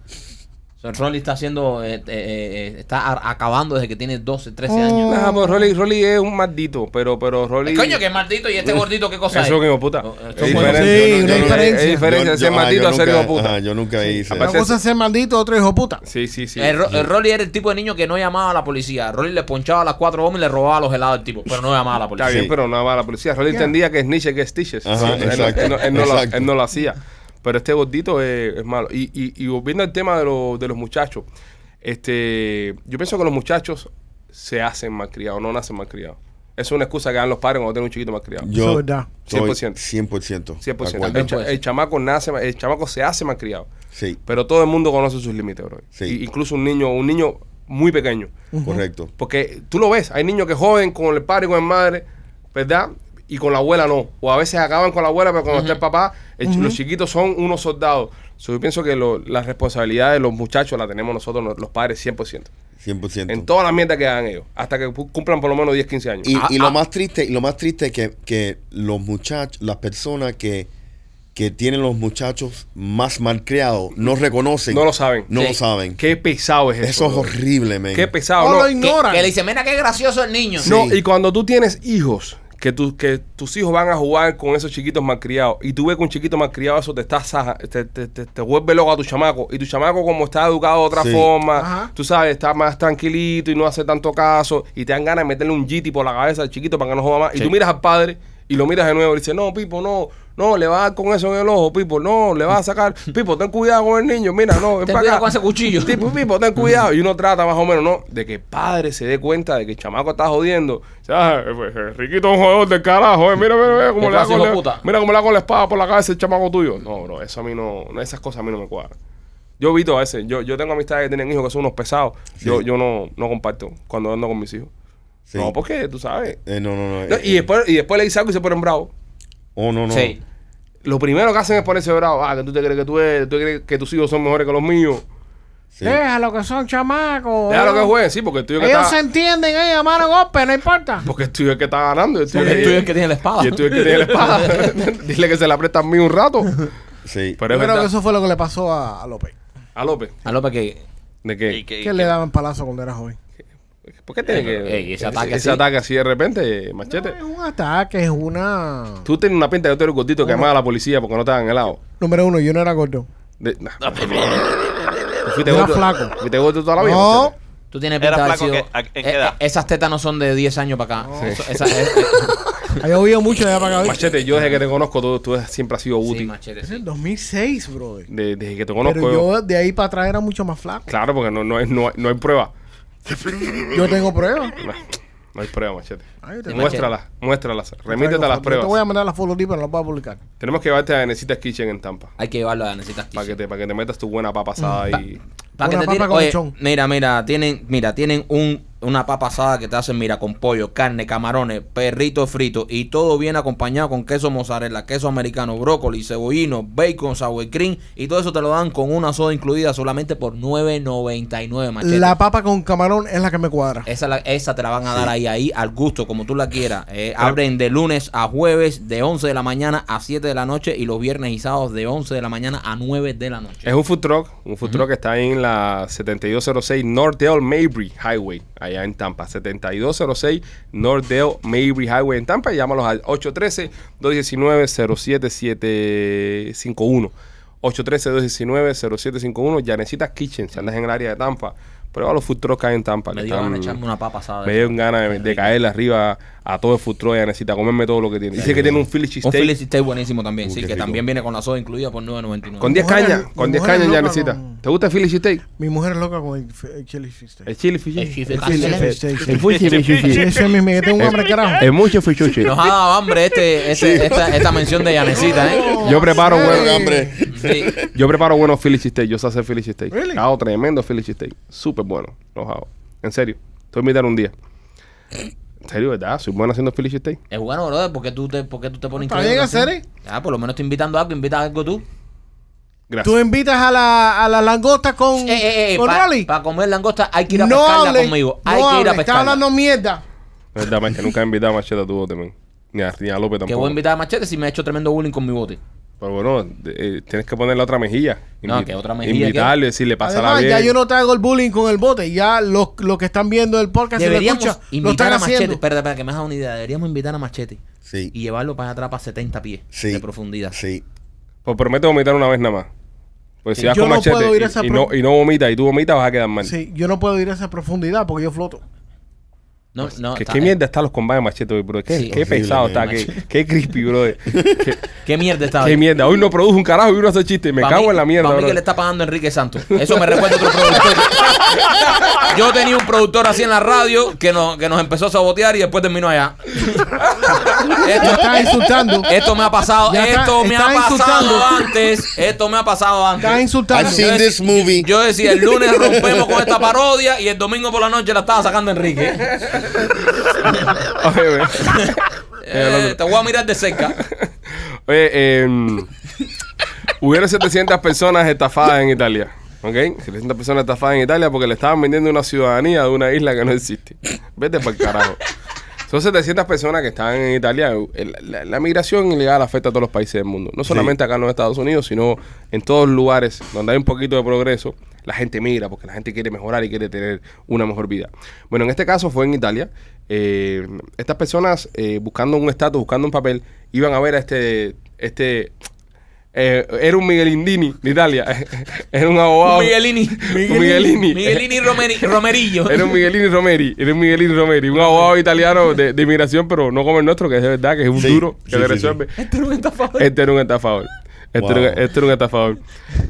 O sea, Rolly está haciendo. eh, eh, eh, está acabando desde que tiene 12, 13 años. Nah, pues Rolly, Rolly es un maldito, pero, pero Rolly... Coño, que maldito y este gordito, ¿qué cosa Eso es? es que hijo puta. Oh, Es diferente. Sí, no- una no- diferencia. Es diferencia de ser ah, maldito a ser hijo puta. yo nunca hice. Una cosa es ser maldito, otro hijo puta. Sí, sí, sí. El, Ro- el Rolly era el tipo de niño que no llamaba a la policía. Rolly le ponchaba a las cuatro bombas y le robaba los helados al tipo, pero no llamaba a la Está policía. bien, Sí. pero no va a la policía. Rolly entendía que es niche, que es no- no, no lo, exacto. él no lo hacía. Pero este gordito es, es malo. Y, y, y volviendo al tema de, los de los muchachos, este, yo pienso que los muchachos se hacen malcriados, no nacen malcriados. Es una excusa que dan los padres cuando tienen un chiquito malcriado. Eso Yo es verdad. soy 100%. 100%. 100%. de El, acuerdo. cha- el chamaco nace, el chamaco se hace malcriado. Sí, Pero todo el mundo conoce sus límites, bro. Sí. Y- incluso un niño, un niño muy pequeño. correcto. Porque tú lo ves, hay niños que joden con el padre y con el madre, ¿verdad? Y con la abuela no. O a veces acaban con la abuela, pero cuando está el papá, el chi- los chiquitos son unos soldados. So, yo pienso que lo- la responsabilidad de los muchachos la tenemos nosotros, los, padres, 100%. 100%. En todas las mierdas que hagan ellos. Hasta que cumplan por lo menos 10, 15 años. Y, Ah, y lo ah. más triste, y lo más triste es que, que los muchachos, las personas que, que tienen los muchachos más mal criados no reconocen. no lo saben. No Sí. lo saben. Qué pesado es eso. Eso es horrible, men. Qué pesado. O no. lo ignoran. que le dice, mira qué gracioso el niño. Sí. No, y cuando tú tienes hijos, que, tu- que tus hijos van a jugar con esos chiquitos malcriados, y tú ves que un chiquito malcriado eso te está saja, te, te, te- te vuelve loco a tu chamaco, y tu chamaco como está educado de otra Sí. forma, Ajá. tú sabes, está más tranquilito y no hace tanto caso, y te dan ganas de meterle un GT por la cabeza al chiquito para que no joda más, y Sí. tú miras al padre y lo miras de nuevo y dices, no, Pipo, no, no, le va a dar con eso en el ojo, Pipo, no, le va a sacar, Pipo, ten cuidado con el niño, mira, no, ven Ten pa' cuidado acá. con ese cuchillo. Tipo, Pipo, ten cuidado. Y uno trata más o menos, ¿no? De que el padre se dé cuenta de que el chamaco está jodiendo. O sea, eh, pues, eh, Riquito es un jodedor del carajo. eh. Mira, mira, mira cómo ¿Qué le da con la, mira cómo le da con la espada por la cabeza el chamaco tuyo. No, bro, eso a mí no, esas cosas a mí no me cuadran. Yo evito a veces, yo, yo tengo amistades que tienen hijos que son unos pesados. Yo, yo no, no comparto cuando ando con mis hijos. Sí. No, porque tú sabes. Eh, no, no, no. No, eh, y, después, y después le dice algo y se ponen bravos. Oh, no, no. Sí. Lo primero que hacen es ponerse bravo. Ah, que tú te crees que tú eres, tú crees que tus hijos son mejores que los míos. Sí. Déjalo que son chamacos. Déjalo que jueguen, sí, porque el tuyo que Ellos está. se entienden, ellos mano golpe, no importa. Porque el tuyo es el que está ganando. El tuyo Porque es- el tuyo es el que tiene la espada. Y el tuyo es el que tiene la espada. Dile que se la presta a mí un rato. Sí. Pero Yo creo que eso fue lo que le pasó a, López. A López. A López que... ¿De Y qué? que- Que le daban palazo cuando era joven. ¿Por qué tiene que.? Ey, ese ataque ese así. ataque así de repente, machete. No, es un ataque, es una. Tú tienes una pinta de que tú eres gordito que llamaba a la policía porque no te dan helado. Número uno, yo no era gordo. De, nah. No, pero- ¿Tú fuiste Era gordo? flaco. ¿Fuiste gordo toda la vida? No. machete? Tú tienes Era pinta de haber flaco sido- que- ¿a- en qué eh, edad? eh, esas tetas no son de 10 años para acá. Eso- esa- eh, Ha llovido mucho de allá para acá. Machete, yo desde que te conozco, tú, tú siempre has sido sí, útil. machete, Es sí. el 2006, brother. De- desde que te conozco. Pero yo- yo de ahí para atrás era mucho más flaco. Claro, porque no, no, es- no, no hay prueba. Yo tengo pruebas. No, no hay prueba, machete. Ay, yo tengo- Muéstralas, muéstralas. Remítete a las Yo te voy a pruebas. mandar la foto a ti, pero no la voy a publicar. Tenemos que llevarte a Necesitas Kitchen en Tampa. Hay que llevarlo a necesitas Para que, te, para que te metas tu buena papa asada y. Para que Una te papa tiren, con oye, lechón. mira, mira, tienen, mira, tienen un, una papa asada que te hacen, mira, con pollo, carne, camarones, perrito frito y todo viene acompañado con queso mozzarella, queso americano, brócoli, cebollino, bacon, sour cream y todo eso te lo dan con una soda incluida solamente por 9.99, machete. La papa con camarón es la que me cuadra. Esa, la- esa te la van a dar ahí, ahí, al gusto, como tú la quieras. Eh, abren de lunes a jueves, de 11 de la mañana a 7 de la noche, y los viernes y sábados de 11 de la mañana a 9 de la noche. Es un food truck, un food truck que está ahí en la 7206 Northdale Mabry Highway, allá en Tampa. 7206 Northdale Mabry Highway en Tampa. Y llámalos al 813-219-0751. 813-219-0751. Yanecita Kitchen, si andas en el área de Tampa, Prueba los food trucks que hay en Tampa. Me dio ganas de echarme una papa asada. me dio ganas de, de caerle arriba a todo el food truck. Ya necesita comerme todo lo que tiene. Dice que tiene un Philly Un Philly cheesesteak buenísimo también, Uy, sí, qué que rico. también viene con la soda incluida por 9.99. con 10 mujer es- cañas. mi Con 10 mujer es cañas ya loca necesita. con- ¿Te gusta el Philly cheesesteak? Mi mujer es loca con el, f- el chili fish steak. El chili fish. El chili El fish chili steak. fish steak. El Philly Sí, ese es mi me tengo un hambre carajo. Es mucho. Nos ha dado hambre este, este, esta, esta mención de Yanecita, ¿eh? Yo preparo Sí. bueno. Con hambre. Sí. Yo preparo buenos Philly cheesesteak. Yo sé hacer Philly cheesesteak. Really? Hago tremendo Philly cheesesteak. Súper bueno. Los hago. En serio. Te voy a invitar un día. En serio, ¿verdad? Soy bueno haciendo Philly cheesesteak. Es bueno, brother, ¿por qué tú te, por qué tú te pones increíble hacer, ¿eh? Ya, por lo menos estoy invitando a algo, invitas algo tú. Gracias. Tú invitas a la, a la langosta con, Eh, eh, eh, con para Rolly. comer langosta hay que ir a no pescarla hable, conmigo. no Hay que ir a Está pescarla. hablando mierda. ¿Verdad, man? Que nunca he invitado a Machete a tu bote, man. Ni a, ni a López Que tampoco. voy a invitar a Machete si me ha hecho tremendo bullying con mi bote. Pero bueno, eh, tienes que poner la otra mejilla. No, que otra mejilla, Invitarle, decirle, Además, bien. ya yo no te hago el bullying con el bote. Ya los, los que están viendo el podcast y lo Deberíamos escuchan, lo invitar están a Machete. Espera, espera, que me has dado una idea. Deberíamos invitar a Machete Sí. y llevarlo para atrás para 70 pies Sí. de profundidad. Sí. Pues prometo vomitar una vez nada más. Pues si vas Yo con no Machete puedo ir a y- esa y, no, y no vomitas y tú vomitas, vas a quedar mal. Sí, yo no puedo ir a esa profundidad porque yo floto. No, no, ¿Qué, está- qué mierda están los combates Machete hoy, bro? Qué, Sí. qué Horrible, pesado está, qué, qué crispy, bro. Qué, ¿Qué mierda está qué mierda. Hoy no produjo un carajo y uno hace chiste. Me Pa' cago mí- en la mierda, pa' mí bro. que le está pagando Enrique Santos. Eso me recuerda a otro productor. Yo tenía un productor así en la radio que nos, que nos empezó a sabotear y después terminó allá. Me Esto, estás insultando. esto me ha pasado, Ya está- esto me ha está pasado insultando. antes. Esto me ha pasado antes. Estás insultando. I've seen this movie. Yo decía, el lunes rompemos con esta parodia y el domingo por la noche la estaba sacando Enrique. Oye, ve. Eh, te voy a mirar de cerca. Oye, eh, hubieron 700 personas estafadas en Italia. ¿Ok? 700 personas estafadas en Italia porque le estaban vendiendo una ciudadanía de una isla que no existe. Vete para el carajo. Son 700 personas que están en Italia. La, la migración ilegal afecta a todos los países del mundo. No solamente acá en los Estados Unidos, sino en todos los lugares donde hay un poquito de progreso. La gente migra porque la gente quiere mejorar y quiere tener una mejor vida. Bueno, en este caso fue en Italia. Eh, estas personas eh, buscando un estatus, buscando un papel, iban a ver a este... este eh, era un Miguelindini de Italia. era un abogado. Un Miguelini. Un Miguelini. Miguelini Romeri- Romerillo. Era un Miguelini Romeri, era un Miguelini Romeri, un abogado italiano de, de inmigración, pero no como el nuestro, que es de verdad, que es un Sí, duro, que sí, le sí, resuelve. Este era un estafador. Este era un estafador. Este, Wow. era, este era un estafador.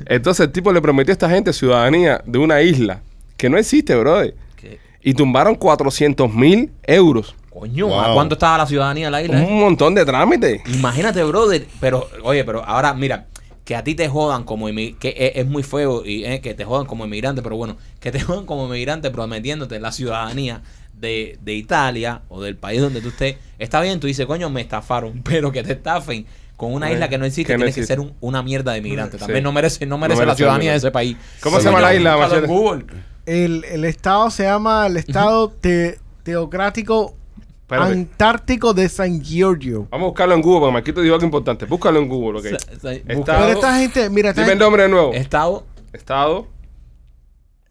Entonces el tipo le prometió a esta gente ciudadanía de una isla que no existe, brother. ¿Qué? Y tumbaron 400 mil euros. Coño, Wow. ¿a cuánto estaba la ciudadanía de la isla? eh? Un montón de trámites. Imagínate, brother. Pero, oye, pero ahora, mira, que a ti te jodan como inmigrante, que es, es muy feo y eh, que te jodan como inmigrante, pero bueno, que te jodan como inmigrante prometiéndote la ciudadanía de, de Italia o del país donde tú estés. Está bien, tú dices, coño, me estafaron, pero que te estafen con una isla que no existe, que no tienes que ser un- una mierda de inmigrante. Sí. También no merece, no merece merece la ciudadanía de ese país. ¿Cómo se llama la isla? Google. El, el estado se llama el estado te- teocrático Espérate. antártico de San Giorgio. Vamos a buscarlo en Google, porque Marquito dijo algo importante. Búscalo en Google, ok. Sa- sa- Estado- busca- Pero esta gente, mira, esta Dime el nombre de nuevo. Estado Estado.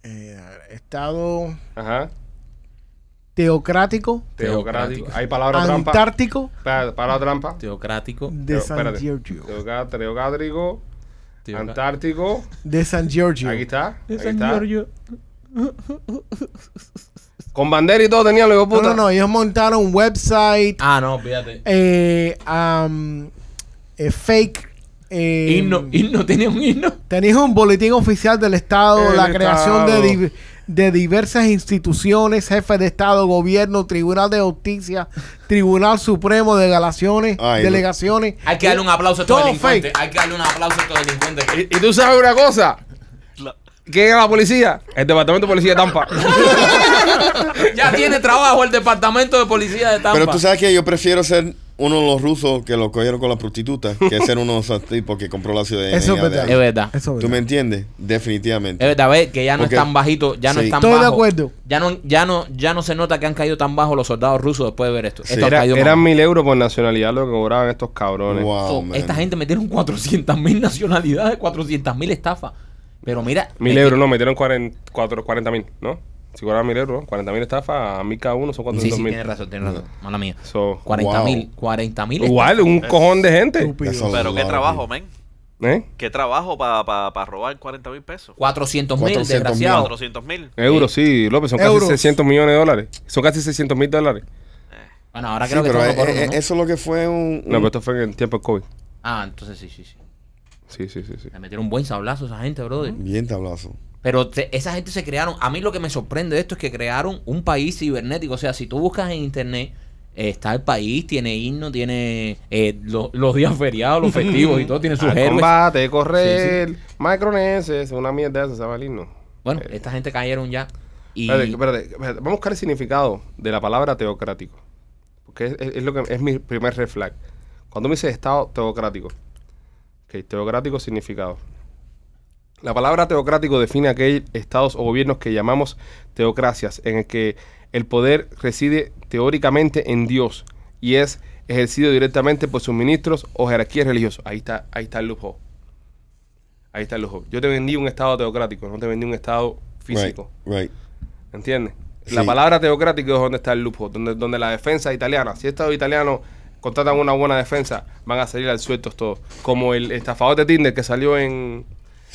eh, estado Ajá. Teocrático Teocrático. Hay palabra trampa. antártico Pa- Palabra trampa. teocrático. de Teo- San espérate. Giorgio. Teoca- Teocátrico. Teoca- Antártico. De San Giorgio. Aquí está. de Aquí San está. Giorgio. Con bandera y todo tenían los No, puta. no, no, ellos montaron un website, Ah, no, fíjate. eh, um, eh, fake. eh, Himno, himno, tenía un himno. Tenías un boletín oficial del Estado, El la creación de, Estado. di- de diversas instituciones, jefe de Estado, gobierno, Tribunal de Justicia, Tribunal Supremo de Delegaciones, Ay, delegaciones. Hay que darle un aplauso a estos Todo delincuentes. fake. Hay que darle un aplauso a estos delincuentes. Y, y tú sabes una cosa. ¿Quién es la policía? El departamento de policía de Tampa. ya tiene trabajo el departamento de policía de Tampa. Pero tú sabes que yo prefiero ser uno de los rusos que lo cogieron con la prostituta que ser uno de esos tipos que compró la ciudadanía. Eso es de verdad. Es verdad. Eso es ¿Tú me entiendes? Definitivamente. Es verdad, ves que ya no Porque- están bajitos, ya no Sí. están Estoy de acuerdo. Ya no, ya no, ya no se nota que han caído tan bajos los soldados rusos después de ver esto. Sí. Esto ha Era- eran mil euros por nacionalidad lo que cobraban estos cabrones. Wow, So, man. esta gente metieron 400 mil nacionalidades, 400 mil estafas. Pero mira, Mil es euros, que- no, metieron 40 mil, ¿no? Si cobraban mil euros, 40 mil estafas, a mil cada uno son Sí, 400 sí, mil. tienes razón, tienes razón. Mala mía. So, 40 Wow. mil, 40 mil. igual, un cojón de gente. Estúpido. Pero qué trabajo, men. ¿Eh? ¿Qué trabajo para robar 40 mil pesos? 400 mil, 400.000. desgraciado. 400 mil. Euros, sí, López, son Euros. casi 600 millones de dólares. Son casi 600 mil dólares. Bueno, ahora Sí, creo que pero estamos por eh, eh, ¿no? eso es lo que fue un... No, un- pero esto fue en el tiempo del COVID. Ah, entonces sí, sí, sí. Sí, sí, sí, sí. Le metieron un buen sablazo a esa gente, brother. Bien tablazo. Pero te- esa gente se crearon. A mí lo que me sorprende de esto es que crearon un país cibernético. O sea, si tú buscas en internet, eh, está el país, tiene himno, tiene eh, lo- los días feriados, los festivos y todo, tiene sus Al héroes. combate, correr, microneses, una mierda esa, se himno. Bueno, Eh, esta gente cayeron ya. Y Espérate, espérate, espérate. Vamos a buscar el significado de la palabra teocrático. Porque es, es- es lo que es mi primer red flag. Cuando me dice Estado teocrático. Ok, teocrático significado. La palabra teocrático define aquellos estados o gobiernos que llamamos teocracias, en el que el poder reside teóricamente en Dios y es ejercido directamente por sus ministros o jerarquías religiosas. Ahí está, ahí está el lujo. Ahí está el lujo. Yo te vendí un estado teocrático, no te vendí un estado físico. Right, right. ¿Entiendes? La palabra teocrático es donde está el lujo, donde, donde la defensa italiana, si estos italianos contratan una buena defensa, van a salir al sueltos todos. Como el estafador de Tinder que salió en...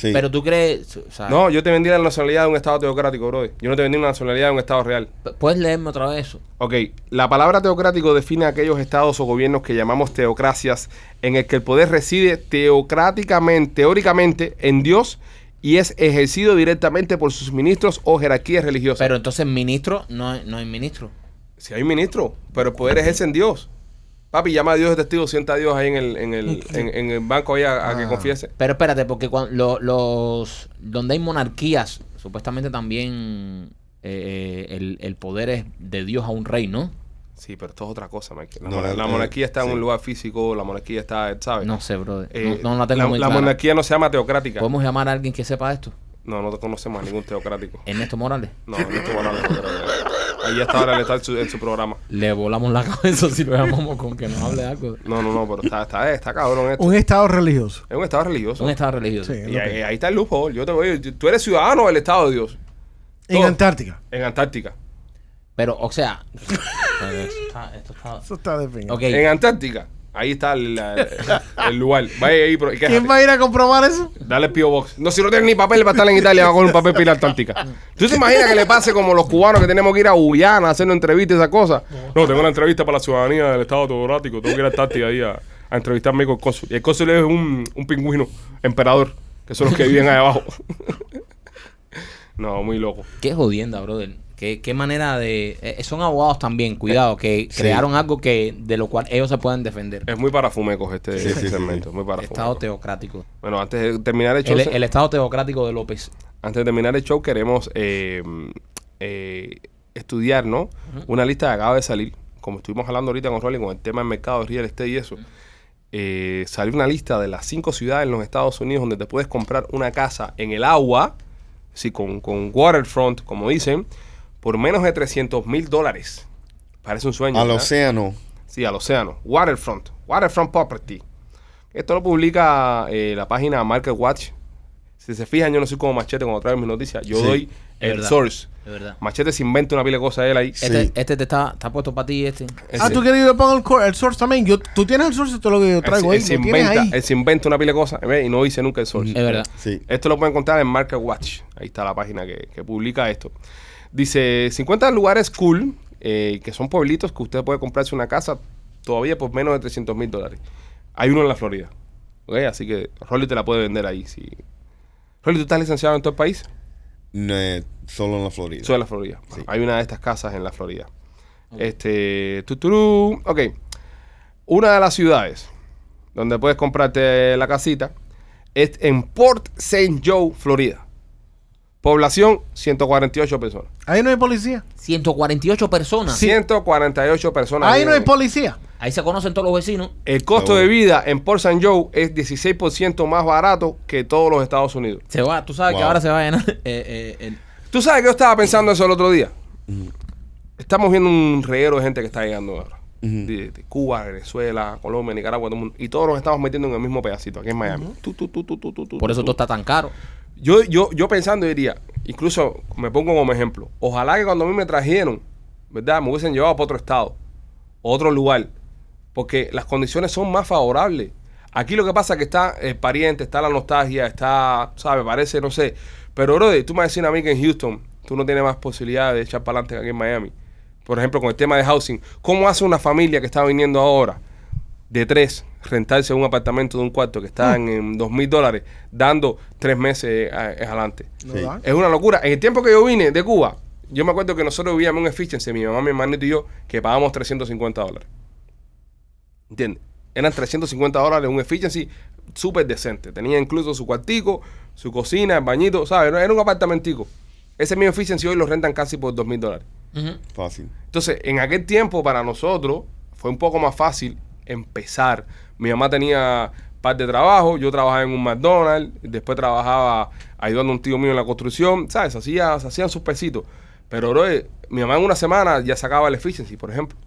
Sí. Pero tú crees. O sea, No, yo te vendí la nacionalidad de un estado teocrático, bro. Yo no te vendí una nacionalidad de un estado real. p- ¿Puedes leerme otra vez eso? Ok, la palabra teocrático define aquellos estados o gobiernos que llamamos teocracias, en el que el poder reside teocráticamente, teóricamente, en Dios y es ejercido directamente por sus ministros o jerarquías religiosas. Pero entonces, ministro, no, hay- no hay ministro. Si hay un ministro, pero el poder ejerce en Dios. Papi, llama a Dios de testigo, sienta a Dios ahí en el, en el, en, en el banco ahí a, a que Ah. confiese. Pero espérate, porque cuan- lo- los donde hay monarquías, supuestamente también eh, el, el poder es de Dios a un rey, ¿no? Sí, pero esto es otra cosa, Mike. La, No, eh, la eh, monarquía está en sí. un lugar físico, la monarquía está, ¿sabes? No sé, brother. Eh, no, no la tengo la, muy la clara. monarquía no se llama teocrática. ¿Podemos llamar a alguien que sepa esto? No, no conocemos a ningún teocrático. Ernesto Morales. No, no estoy de. Ahí está ahora él está en su, en su programa. Le volamos la cabeza si lo llamamos con que nos hable de algo. No, no, no, pero está, está, está cabrón esto. Un estado religioso. Es un estado religioso. Un estado religioso. Sí. Y ahí, ahí está el lujo. Yo te voy, tú eres ciudadano del Estado de Dios. En Todo. Antártica. En Antártica. Pero, o sea. esto está. Esto está Eso está definido. ok. En Antártica. Ahí está el, lugar. Vaya ahí, pero quéjate. ¿Quién va a ir a comprobar eso? Dale el P.O. Box. No, si no tienes ni papel para estar en Italia, va con un papel pila Antártica. ¿Tú te imaginas que le pase como los cubanos que tenemos que ir a Guyana a hacer una entrevista y esas cosas? No, tengo una entrevista para la ciudadanía del Estado teocrático. Tengo que ir a Antártica ahí a, a entrevistarme con el cónsul. Y el cónsul es un, un pingüino emperador, que son los que viven ahí abajo. no, muy loco. Qué jodienda, brother. Qué, qué manera de. eh, son abogados también, cuidado, que Sí. crearon algo que de lo cual ellos se pueden defender. Es muy para fumecos este, Sí, sí, este segmento. sí. Muy para Estado fumecos. teocrático. Bueno, antes de terminar el show, El, Estado teocrático de López. antes de terminar el show, queremos eh, eh, estudiar, ¿no? Una lista que acaba de salir, como estuvimos hablando ahorita con Rolly, con el tema del mercado de real estate y eso. Eh, salió una lista de las cinco ciudades en los Estados Unidos donde te puedes comprar una casa en el agua, sí, con, con waterfront, como dicen, por menos de 300 mil dólares. Parece un sueño. Al ¿verdad? océano. Sí, al océano. Waterfront. Waterfront Property. Esto lo publica eh, la página Market Watch. Si se fijan, yo no soy como Machete cuando traigo mis noticias. Yo Sí, doy es el verdad. source. Machete se inventa una pila de cosas él ahí. Sí. Este, este te está, está puesto para ti, este. Él Ah, tú quieres que yo ponga el, el source también. Yo, tú tienes el source, esto es lo que yo él traigo ahí. él se inventa, ahí. él se inventa una pila de cosas ¿ves? y no dice nunca el source. Es verdad. Sí. Esto lo pueden encontrar en Market Watch. Ahí está la página que, que publica esto. Dice 50 lugares cool, eh, que son pueblitos que usted puede comprarse una casa todavía por menos de 300 mil dólares. Hay uno en la Florida. ¿ok? Así que Rolly te la puede vender ahí. Si... Rolly, ¿tú estás licenciado en todo el país? No, eh, solo en la Florida. Soy de la Florida. Sí. Hay una de estas casas en la Florida. Este. Tuturú. Ok. Una de las ciudades donde puedes comprarte la casita es en Port St. Joe, Florida. Población 148 personas. Ahí no hay policía. 148 personas. 148 personas. Ahí no hay policía. Ahí se conocen todos los vecinos. El costo de vida en Port St. Joe es 16% más barato que todos los Estados Unidos. Se va, tú sabes que ahora se va a llenar. eh, eh, el- ¿Tú sabes que yo estaba pensando eso el otro día? Estamos viendo un reguero de gente que está llegando ahora. De, de Cuba, Venezuela, Colombia, Nicaragua, todo el mundo. Y todos nos estamos metiendo en el mismo pedacito, aquí en Miami. Por eso todo está tan caro. Yo, yo, yo pensando diría, incluso me pongo como ejemplo, ojalá que cuando a mí me trajeron, ¿verdad? Me hubiesen llevado para otro estado, otro lugar, porque las condiciones son más favorables. Aquí lo que pasa es que está el pariente, está la nostalgia, está, ¿sabes? Parece, no sé. Pero, brother, tú me vas a mí que en Houston tú no tienes más posibilidad de echar para adelante que aquí en Miami. Por ejemplo, con el tema de housing. ¿Cómo hace una familia que está viniendo ahora de tres rentarse un apartamento de un cuarto que está en, en dos mil dólares, dando tres meses eh, adelante? ¿No Sí. da? Es una locura. En el tiempo que yo vine de Cuba, yo me acuerdo que nosotros vivíamos en Efficiency, mi mamá, mi hermanito y yo, que pagábamos 350 dólares. ¿Entiendes? Eran 350 dólares un Efficiency súper decente. Tenía incluso su cuartico, su cocina, el bañito, ¿sabes? Era- un apartamentico. Ese mismo Efficiency hoy lo rentan casi por 2 mil dólares. Ujú. Fácil. Entonces, en aquel tiempo para nosotros fue un poco más fácil empezar. Mi mamá tenía par de trabajo, yo trabajaba en un McDonald's, después trabajaba ayudando a un tío mío en la construcción, ¿sabes? Se, hacía- se hacían sus pesitos. Pero, bro, mi mamá en una semana ya sacaba el efficiency, por ejemplo.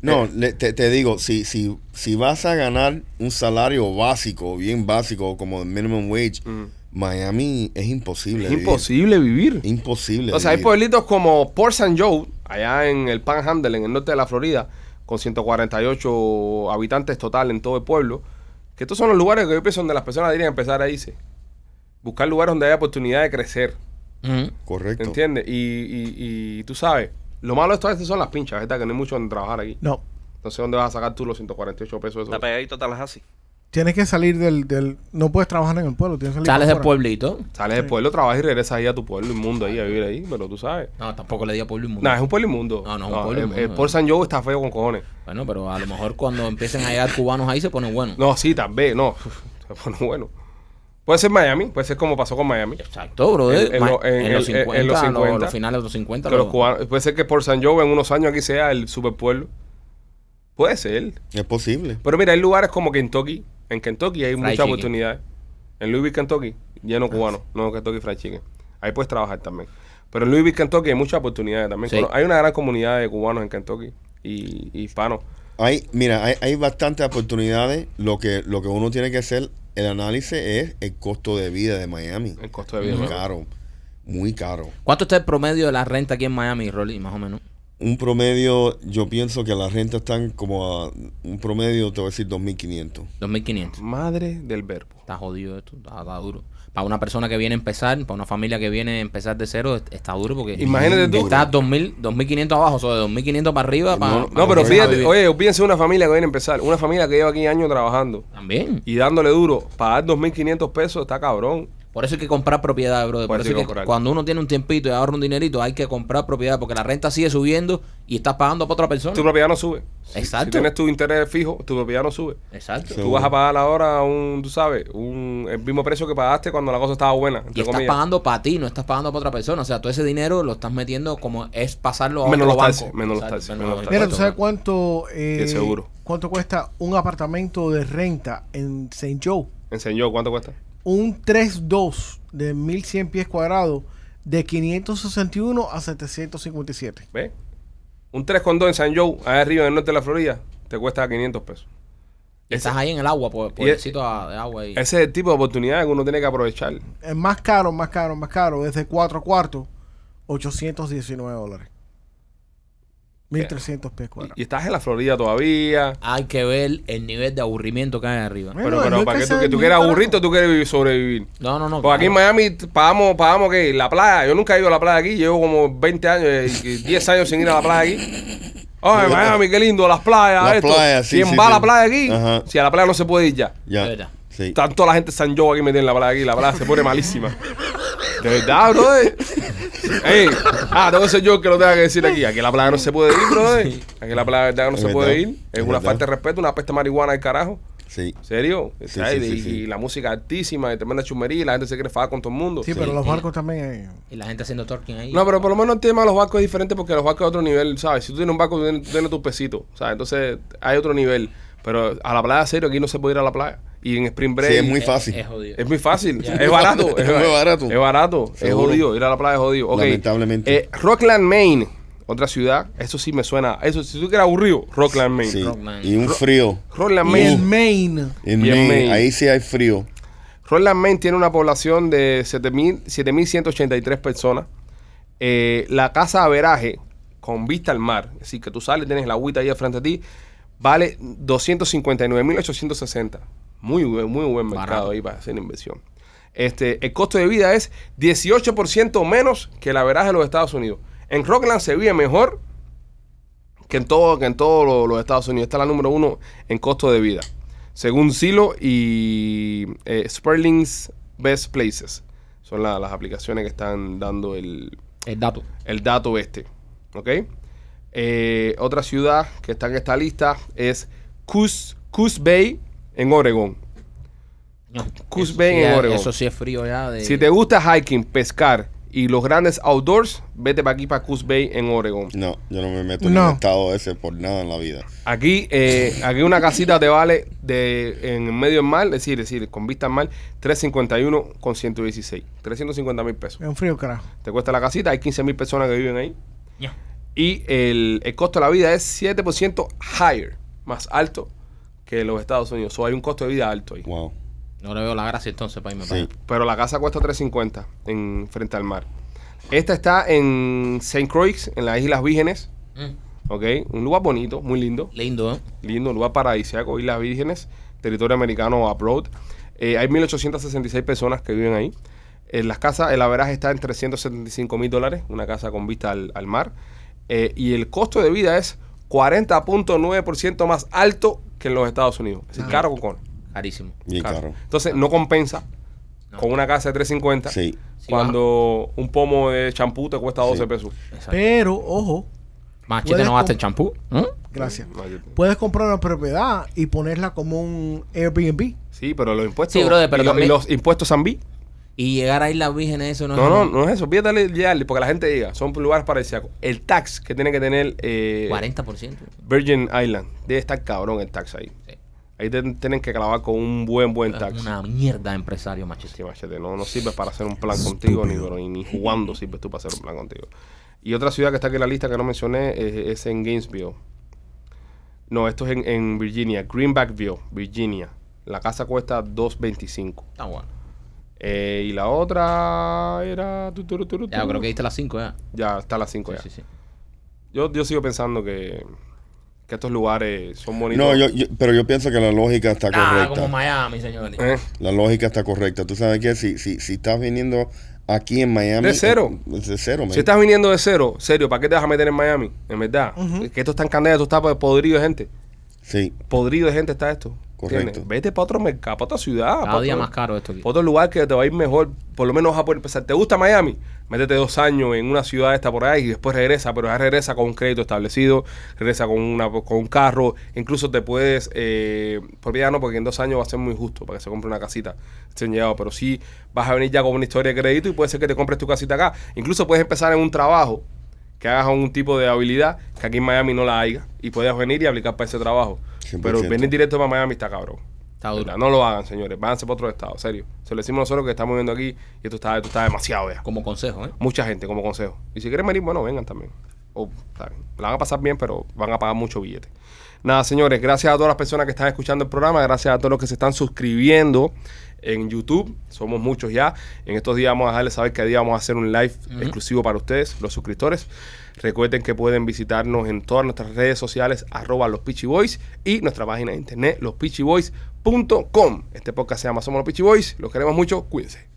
No, le- te, te digo, si, si, si vas a ganar un salario básico, bien básico, como el minimum wage, Mm. Miami es imposible. Es vivir. imposible vivir. Imposible. O sea, hay pueblitos como Port St. Joe, allá en el Panhandle, en el norte de la Florida, con 148 habitantes total en todo el pueblo, que estos son los lugares que yo pienso donde las personas deberían empezar a irse. Buscar lugares donde haya oportunidad de crecer, Ujú. Correcto. ¿entiendes? Y, y, y tú sabes, lo malo de esto a veces son las pinchas, ¿verdad? Que no hay mucho donde trabajar aquí. No. Entonces, ¿dónde vas a sacar tú los 148 pesos? Está Esos? pegadito a Tallahassee. Tienes que salir del, del... No puedes trabajar en el pueblo, tienes que salir Sales del pueblito. Sales del pueblo, trabajas y regresas ahí a tu pueblo inmundo ahí a vivir ahí, pero tú sabes. No, tampoco le di a pueblo inmundo. No, es un pueblo inmundo. No, no es un pueblo el- inmundo, El, no. Port St. Joe está feo con cojones. Bueno, pero a lo mejor cuando empiecen a llegar cubanos ahí se pone bueno. No, sí, también, no. Se pone bueno. Puede ser Miami, puede ser como pasó con Miami. Exacto, bro. En- en en en, los el- en 50, los los, 50. los finales de los 50. Que los lo- cubanos- puede ser que por San Joe en unos años aquí sea el superpueblo. Puede ser. Es posible. Pero mira, hay lugares como Kentucky. En Kentucky hay Fried muchas chicken. oportunidades. En Louisville, Kentucky, lleno cubano. No Kentucky Fried Chicken. Ahí puedes trabajar también. Pero en Louisville, Kentucky hay muchas oportunidades también. Sí. Hay una gran comunidad de cubanos en Kentucky y, y hispanos. Hay, mira, hay, hay bastantes oportunidades. Lo que, lo que uno tiene que hacer, el análisis es el costo de vida de Miami. El costo de vida. Muy caro. Muy caro. ¿Cuánto está el promedio de la renta aquí en Miami, Rolly, más o menos? Un promedio, yo pienso que las rentas están como a un promedio, te voy a decir 2.500. 2.500. Madre del verbo. Está jodido esto, está, está duro. Para una persona que viene a empezar, para una familia que viene a empezar de cero, est- está duro porque Imagínate tú. está 2.000, 2.500 abajo, o sea, de 2.500 para arriba. Para, No, No, pero fíjate, oye, piensa una familia que viene a empezar. Una familia que lleva aquí años trabajando También. y dándole duro. Pagar 2.500 pesos está cabrón. Por eso hay que comprar propiedad, brother. Por Por, eso hay que comprar. cuando uno tiene un tiempito y ahorra un dinerito, hay que comprar propiedad porque la renta sigue subiendo y estás pagando para otra persona. Tu propiedad no sube. Exacto. Si tienes tu interés fijo, tu propiedad no sube. Exacto. Sí. Tú vas a pagar ahora un, tú sabes, un, el mismo precio que pagaste cuando la cosa estaba buena. Y estás comillas. pagando para ti, no estás pagando para otra persona. O sea, todo ese dinero lo estás metiendo como es pasarlo a Menos otro los banco. menos los taxes, menos menos los Mira, ¿tú sabes cuánto, eh, seguro. cuánto cuesta un apartamento de renta en St. Joe? Enseñó, ¿cuánto cuesta? Un 3-2 de 1100 pies cuadrados de 561 a 757. ¿Ves? Un 3 con 2 en San Joe, allá arriba en el norte de la Florida, te cuesta 500 pesos. Y estás ahí en el agua, por, por Y el sitio de agua ahí. Ese es el tipo de oportunidad que uno tiene que aprovechar. Es más caro, más caro, más caro. Desde 4 cuartos, 819 dólares. 1300 pies Y, cuadrados. y estás en la Florida todavía. Hay que ver el nivel de aburrimiento que hay arriba. Bueno, Pero, pero no para que pesa tú, que tú quieras aburrirte, tú quieres vivir- sobrevivir. No, no, no. Porque aquí en. Miami pagamos, pagamos ¿qué? La playa. Yo nunca he ido a la playa aquí. Llevo como 20 años, eh, y 10 años sin ir a la playa aquí. Ay, Miami, qué lindo, las playas. Las esto. playas, sí, ¿Quién sí, va a la playa aquí? Ajá. Si a la playa no se puede ir ya. Ya. Sí. Tanto la gente San Joe aquí metida en la playa aquí. La playa se pone malísima. De verdad, brother. Ey, ah, tengo que ser yo el que lo tenga que decir aquí. Aquí la playa no se puede ir, brother. Aquí la de verdad no se puede ir. Es, Es una verdad. falta de respeto, una peste de marihuana del carajo. Sí. ¿Serio? Sí, sí, sí, y, sí. y la música altísima, y tremenda chumería, y la gente se quiere fajar con todo el mundo. Sí, pero los barcos también hay. Y la gente haciendo torquing ahí. No, pero por lo menos el tema de los barcos es diferente porque los barcos es otro nivel, ¿sabes? Si tú tienes un barco, tú tienes, tú tienes tus pesitos, ¿sabes? Entonces hay otro nivel. Pero a la playa, serio, aquí no se puede ir a la playa. Y en Spring Break Sí, es muy Es- fácil. Es, jodido. es muy fácil. Es barato. Es muy barato. Es barato. Es jodido. Ir a la playa es jodido. Lamentablemente. Eh, Rockland, Maine. Otra ciudad. Eso sí me suena. Eso, si tú quieres aburrido, Rockland, Maine. Sí. Rockland. Y un frío. Rockland, Y Maine. en Maine. En Maine, Maine. ahí sí hay frío. Rockland, Maine tiene una población de 7.000 7.183 personas. Eh, la casa de averaje con vista al mar, es decir, que tú sales, tienes la agüita ahí al frente de ti, vale 259.860. Muy buen, muy buen Barato. mercado ahí para hacer inversión. Este, el costo de vida es 18% menos que la veraje de los Estados Unidos. En Rockland se vive mejor que en todo, que en todos lo- los Estados Unidos. Esta es la número uno en costo de vida. Según Silo y eh, Sperling's Best Places. Son la- las aplicaciones que están dando el, El dato. el dato este. ¿Ok? Eh, otra ciudad que está en esta lista es Coos, Coos Bay en Oregón. No, Coos Bay sí en es- Oregon. Eso sí es frío ya. De... Si te gusta hiking, pescar y los grandes outdoors, vete para aquí, para Coos Bay en Oregón. No, yo no me meto en un estado ese por nada en la vida. Aquí, eh, aquí una casita te vale de en medio del mar, es decir, es decir, con vista al mar, 351 con 116. 350 mil pesos. Es un frío carajo. Te cuesta la casita, hay 15 mil personas que viven ahí. Ya. Y el, el costo de la vida es 7% higher, más alto que los Estados Unidos. O hay un costo de vida alto ahí. Wow. No le veo la gracia entonces para irme para Sí. Pero la casa cuesta 350 en frente al mar. Esta está en St. Croix, en las Islas Vírgenes. Mm, ¿Ok? Un lugar bonito, muy lindo. Lindo, ¿eh? Lindo, un lugar paradisíaco, Islas Vírgenes, territorio americano abroad. Eh, hay 1.866 personas que viven ahí. En las casas, el averaje está en 375 mil dólares, una casa con vista al, al mar. Eh, y el costo de vida es 40.9% más alto que en los Estados Unidos. Es decir, caro con cojones, Carísimo. Bien caro. caro. Entonces, no compensa No. con una casa de 350 Sí. Sí, cuando un pomo de champú te cuesta 12 Sí. pesos. Exacto. Pero, ojo, Machete puedes no el champú. ¿eh? gracias. Puedes comprar una propiedad y ponerla como un Airbnb. Sí, pero los impuestos. Sí, brother, pero y, lo- y también- los impuestos Zambí. Y llegar a Islas Vírgenes, eso no, No, es. no, no es eso. Fíjate llegarle, porque la gente diga, son lugares paradisíacos. El tax que tiene que tener eh, 40%. Virgin Island, debe estar cabrón el tax ahí. Sí. Ahí te- tienen que clavar con un buen, buen tax. Una mierda de empresario, machete. Sí, machete, no, no sirve para hacer un plan contigo, ni, ni, ni jugando sirves tú para hacer un plan contigo. Y otra ciudad que está aquí en la lista que no mencioné es, es en Gainesville. No, esto es en, en Virginia, Greenbackville, Virginia. La casa cuesta 2.25. Está bueno. Eh, y la otra era... tu, tu, tu, tu, Ya, creo que diste las 5 ya. Ya está a las 5 Sí, ya. sí, sí. Yo, yo sigo pensando que, que estos lugares son bonitos. No, yo, yo- pero yo pienso que la lógica está Ah, correcta. como Miami, señores. Eh, La lógica está correcta. Tú sabes que si, si, si estás viniendo aquí en Miami. De cero. eh, De cero, man. Si estás viniendo de cero, serio, ¿para qué te vas a meter en Miami? En verdad. Que esto está en candela, esto está podrido de gente. Sí. Podrido de gente está esto. Correcto. ¿Entiendes? Vete para otro mercado, para otra ciudad. Cada para día otro, más caro esto aquí. para otro lugar que te va a ir mejor. Por lo menos vas a poder empezar. ¿Te gusta Miami? Métete dos años en una ciudad esta por ahí y después regresa, pero ya regresa con un crédito establecido, regresa con una con un carro, incluso te puedes, eh, propiedad no, porque en dos años va a ser muy justo para que se compre una casita llegado, pero sí vas a venir ya con una historia de crédito y puede ser que te compres tu casita acá. Incluso puedes empezar en un trabajo que hagas un tipo de habilidad que aquí en Miami no la haya y puedas venir y aplicar para ese trabajo. 100%. Pero venir directo para Miami está cabrón. Está duro. ¿Verdad? No lo hagan, señores. Váyanse para otro estado, serio. Se lo decimos nosotros que estamos viendo aquí y esto está, esto está demasiado ya. Como consejo, ¿eh? Mucha gente como consejo. Y si quieren venir, bueno, vengan también. O, está bien. La van a pasar bien, pero van a pagar mucho billete. Nada, señores, gracias a todas las personas que están escuchando el programa, gracias a todos los que se están suscribiendo en YouTube. Somos muchos ya. En estos días vamos a dejarles saber que día vamos a hacer un live exclusivo para ustedes, los suscriptores. Recuerden que pueden visitarnos en todas nuestras redes sociales, arroba los Peachy Boys y nuestra página de internet, lospitchyboys.com. Este podcast se llama Somos los Peachy Boys. Los queremos mucho. Cuídense.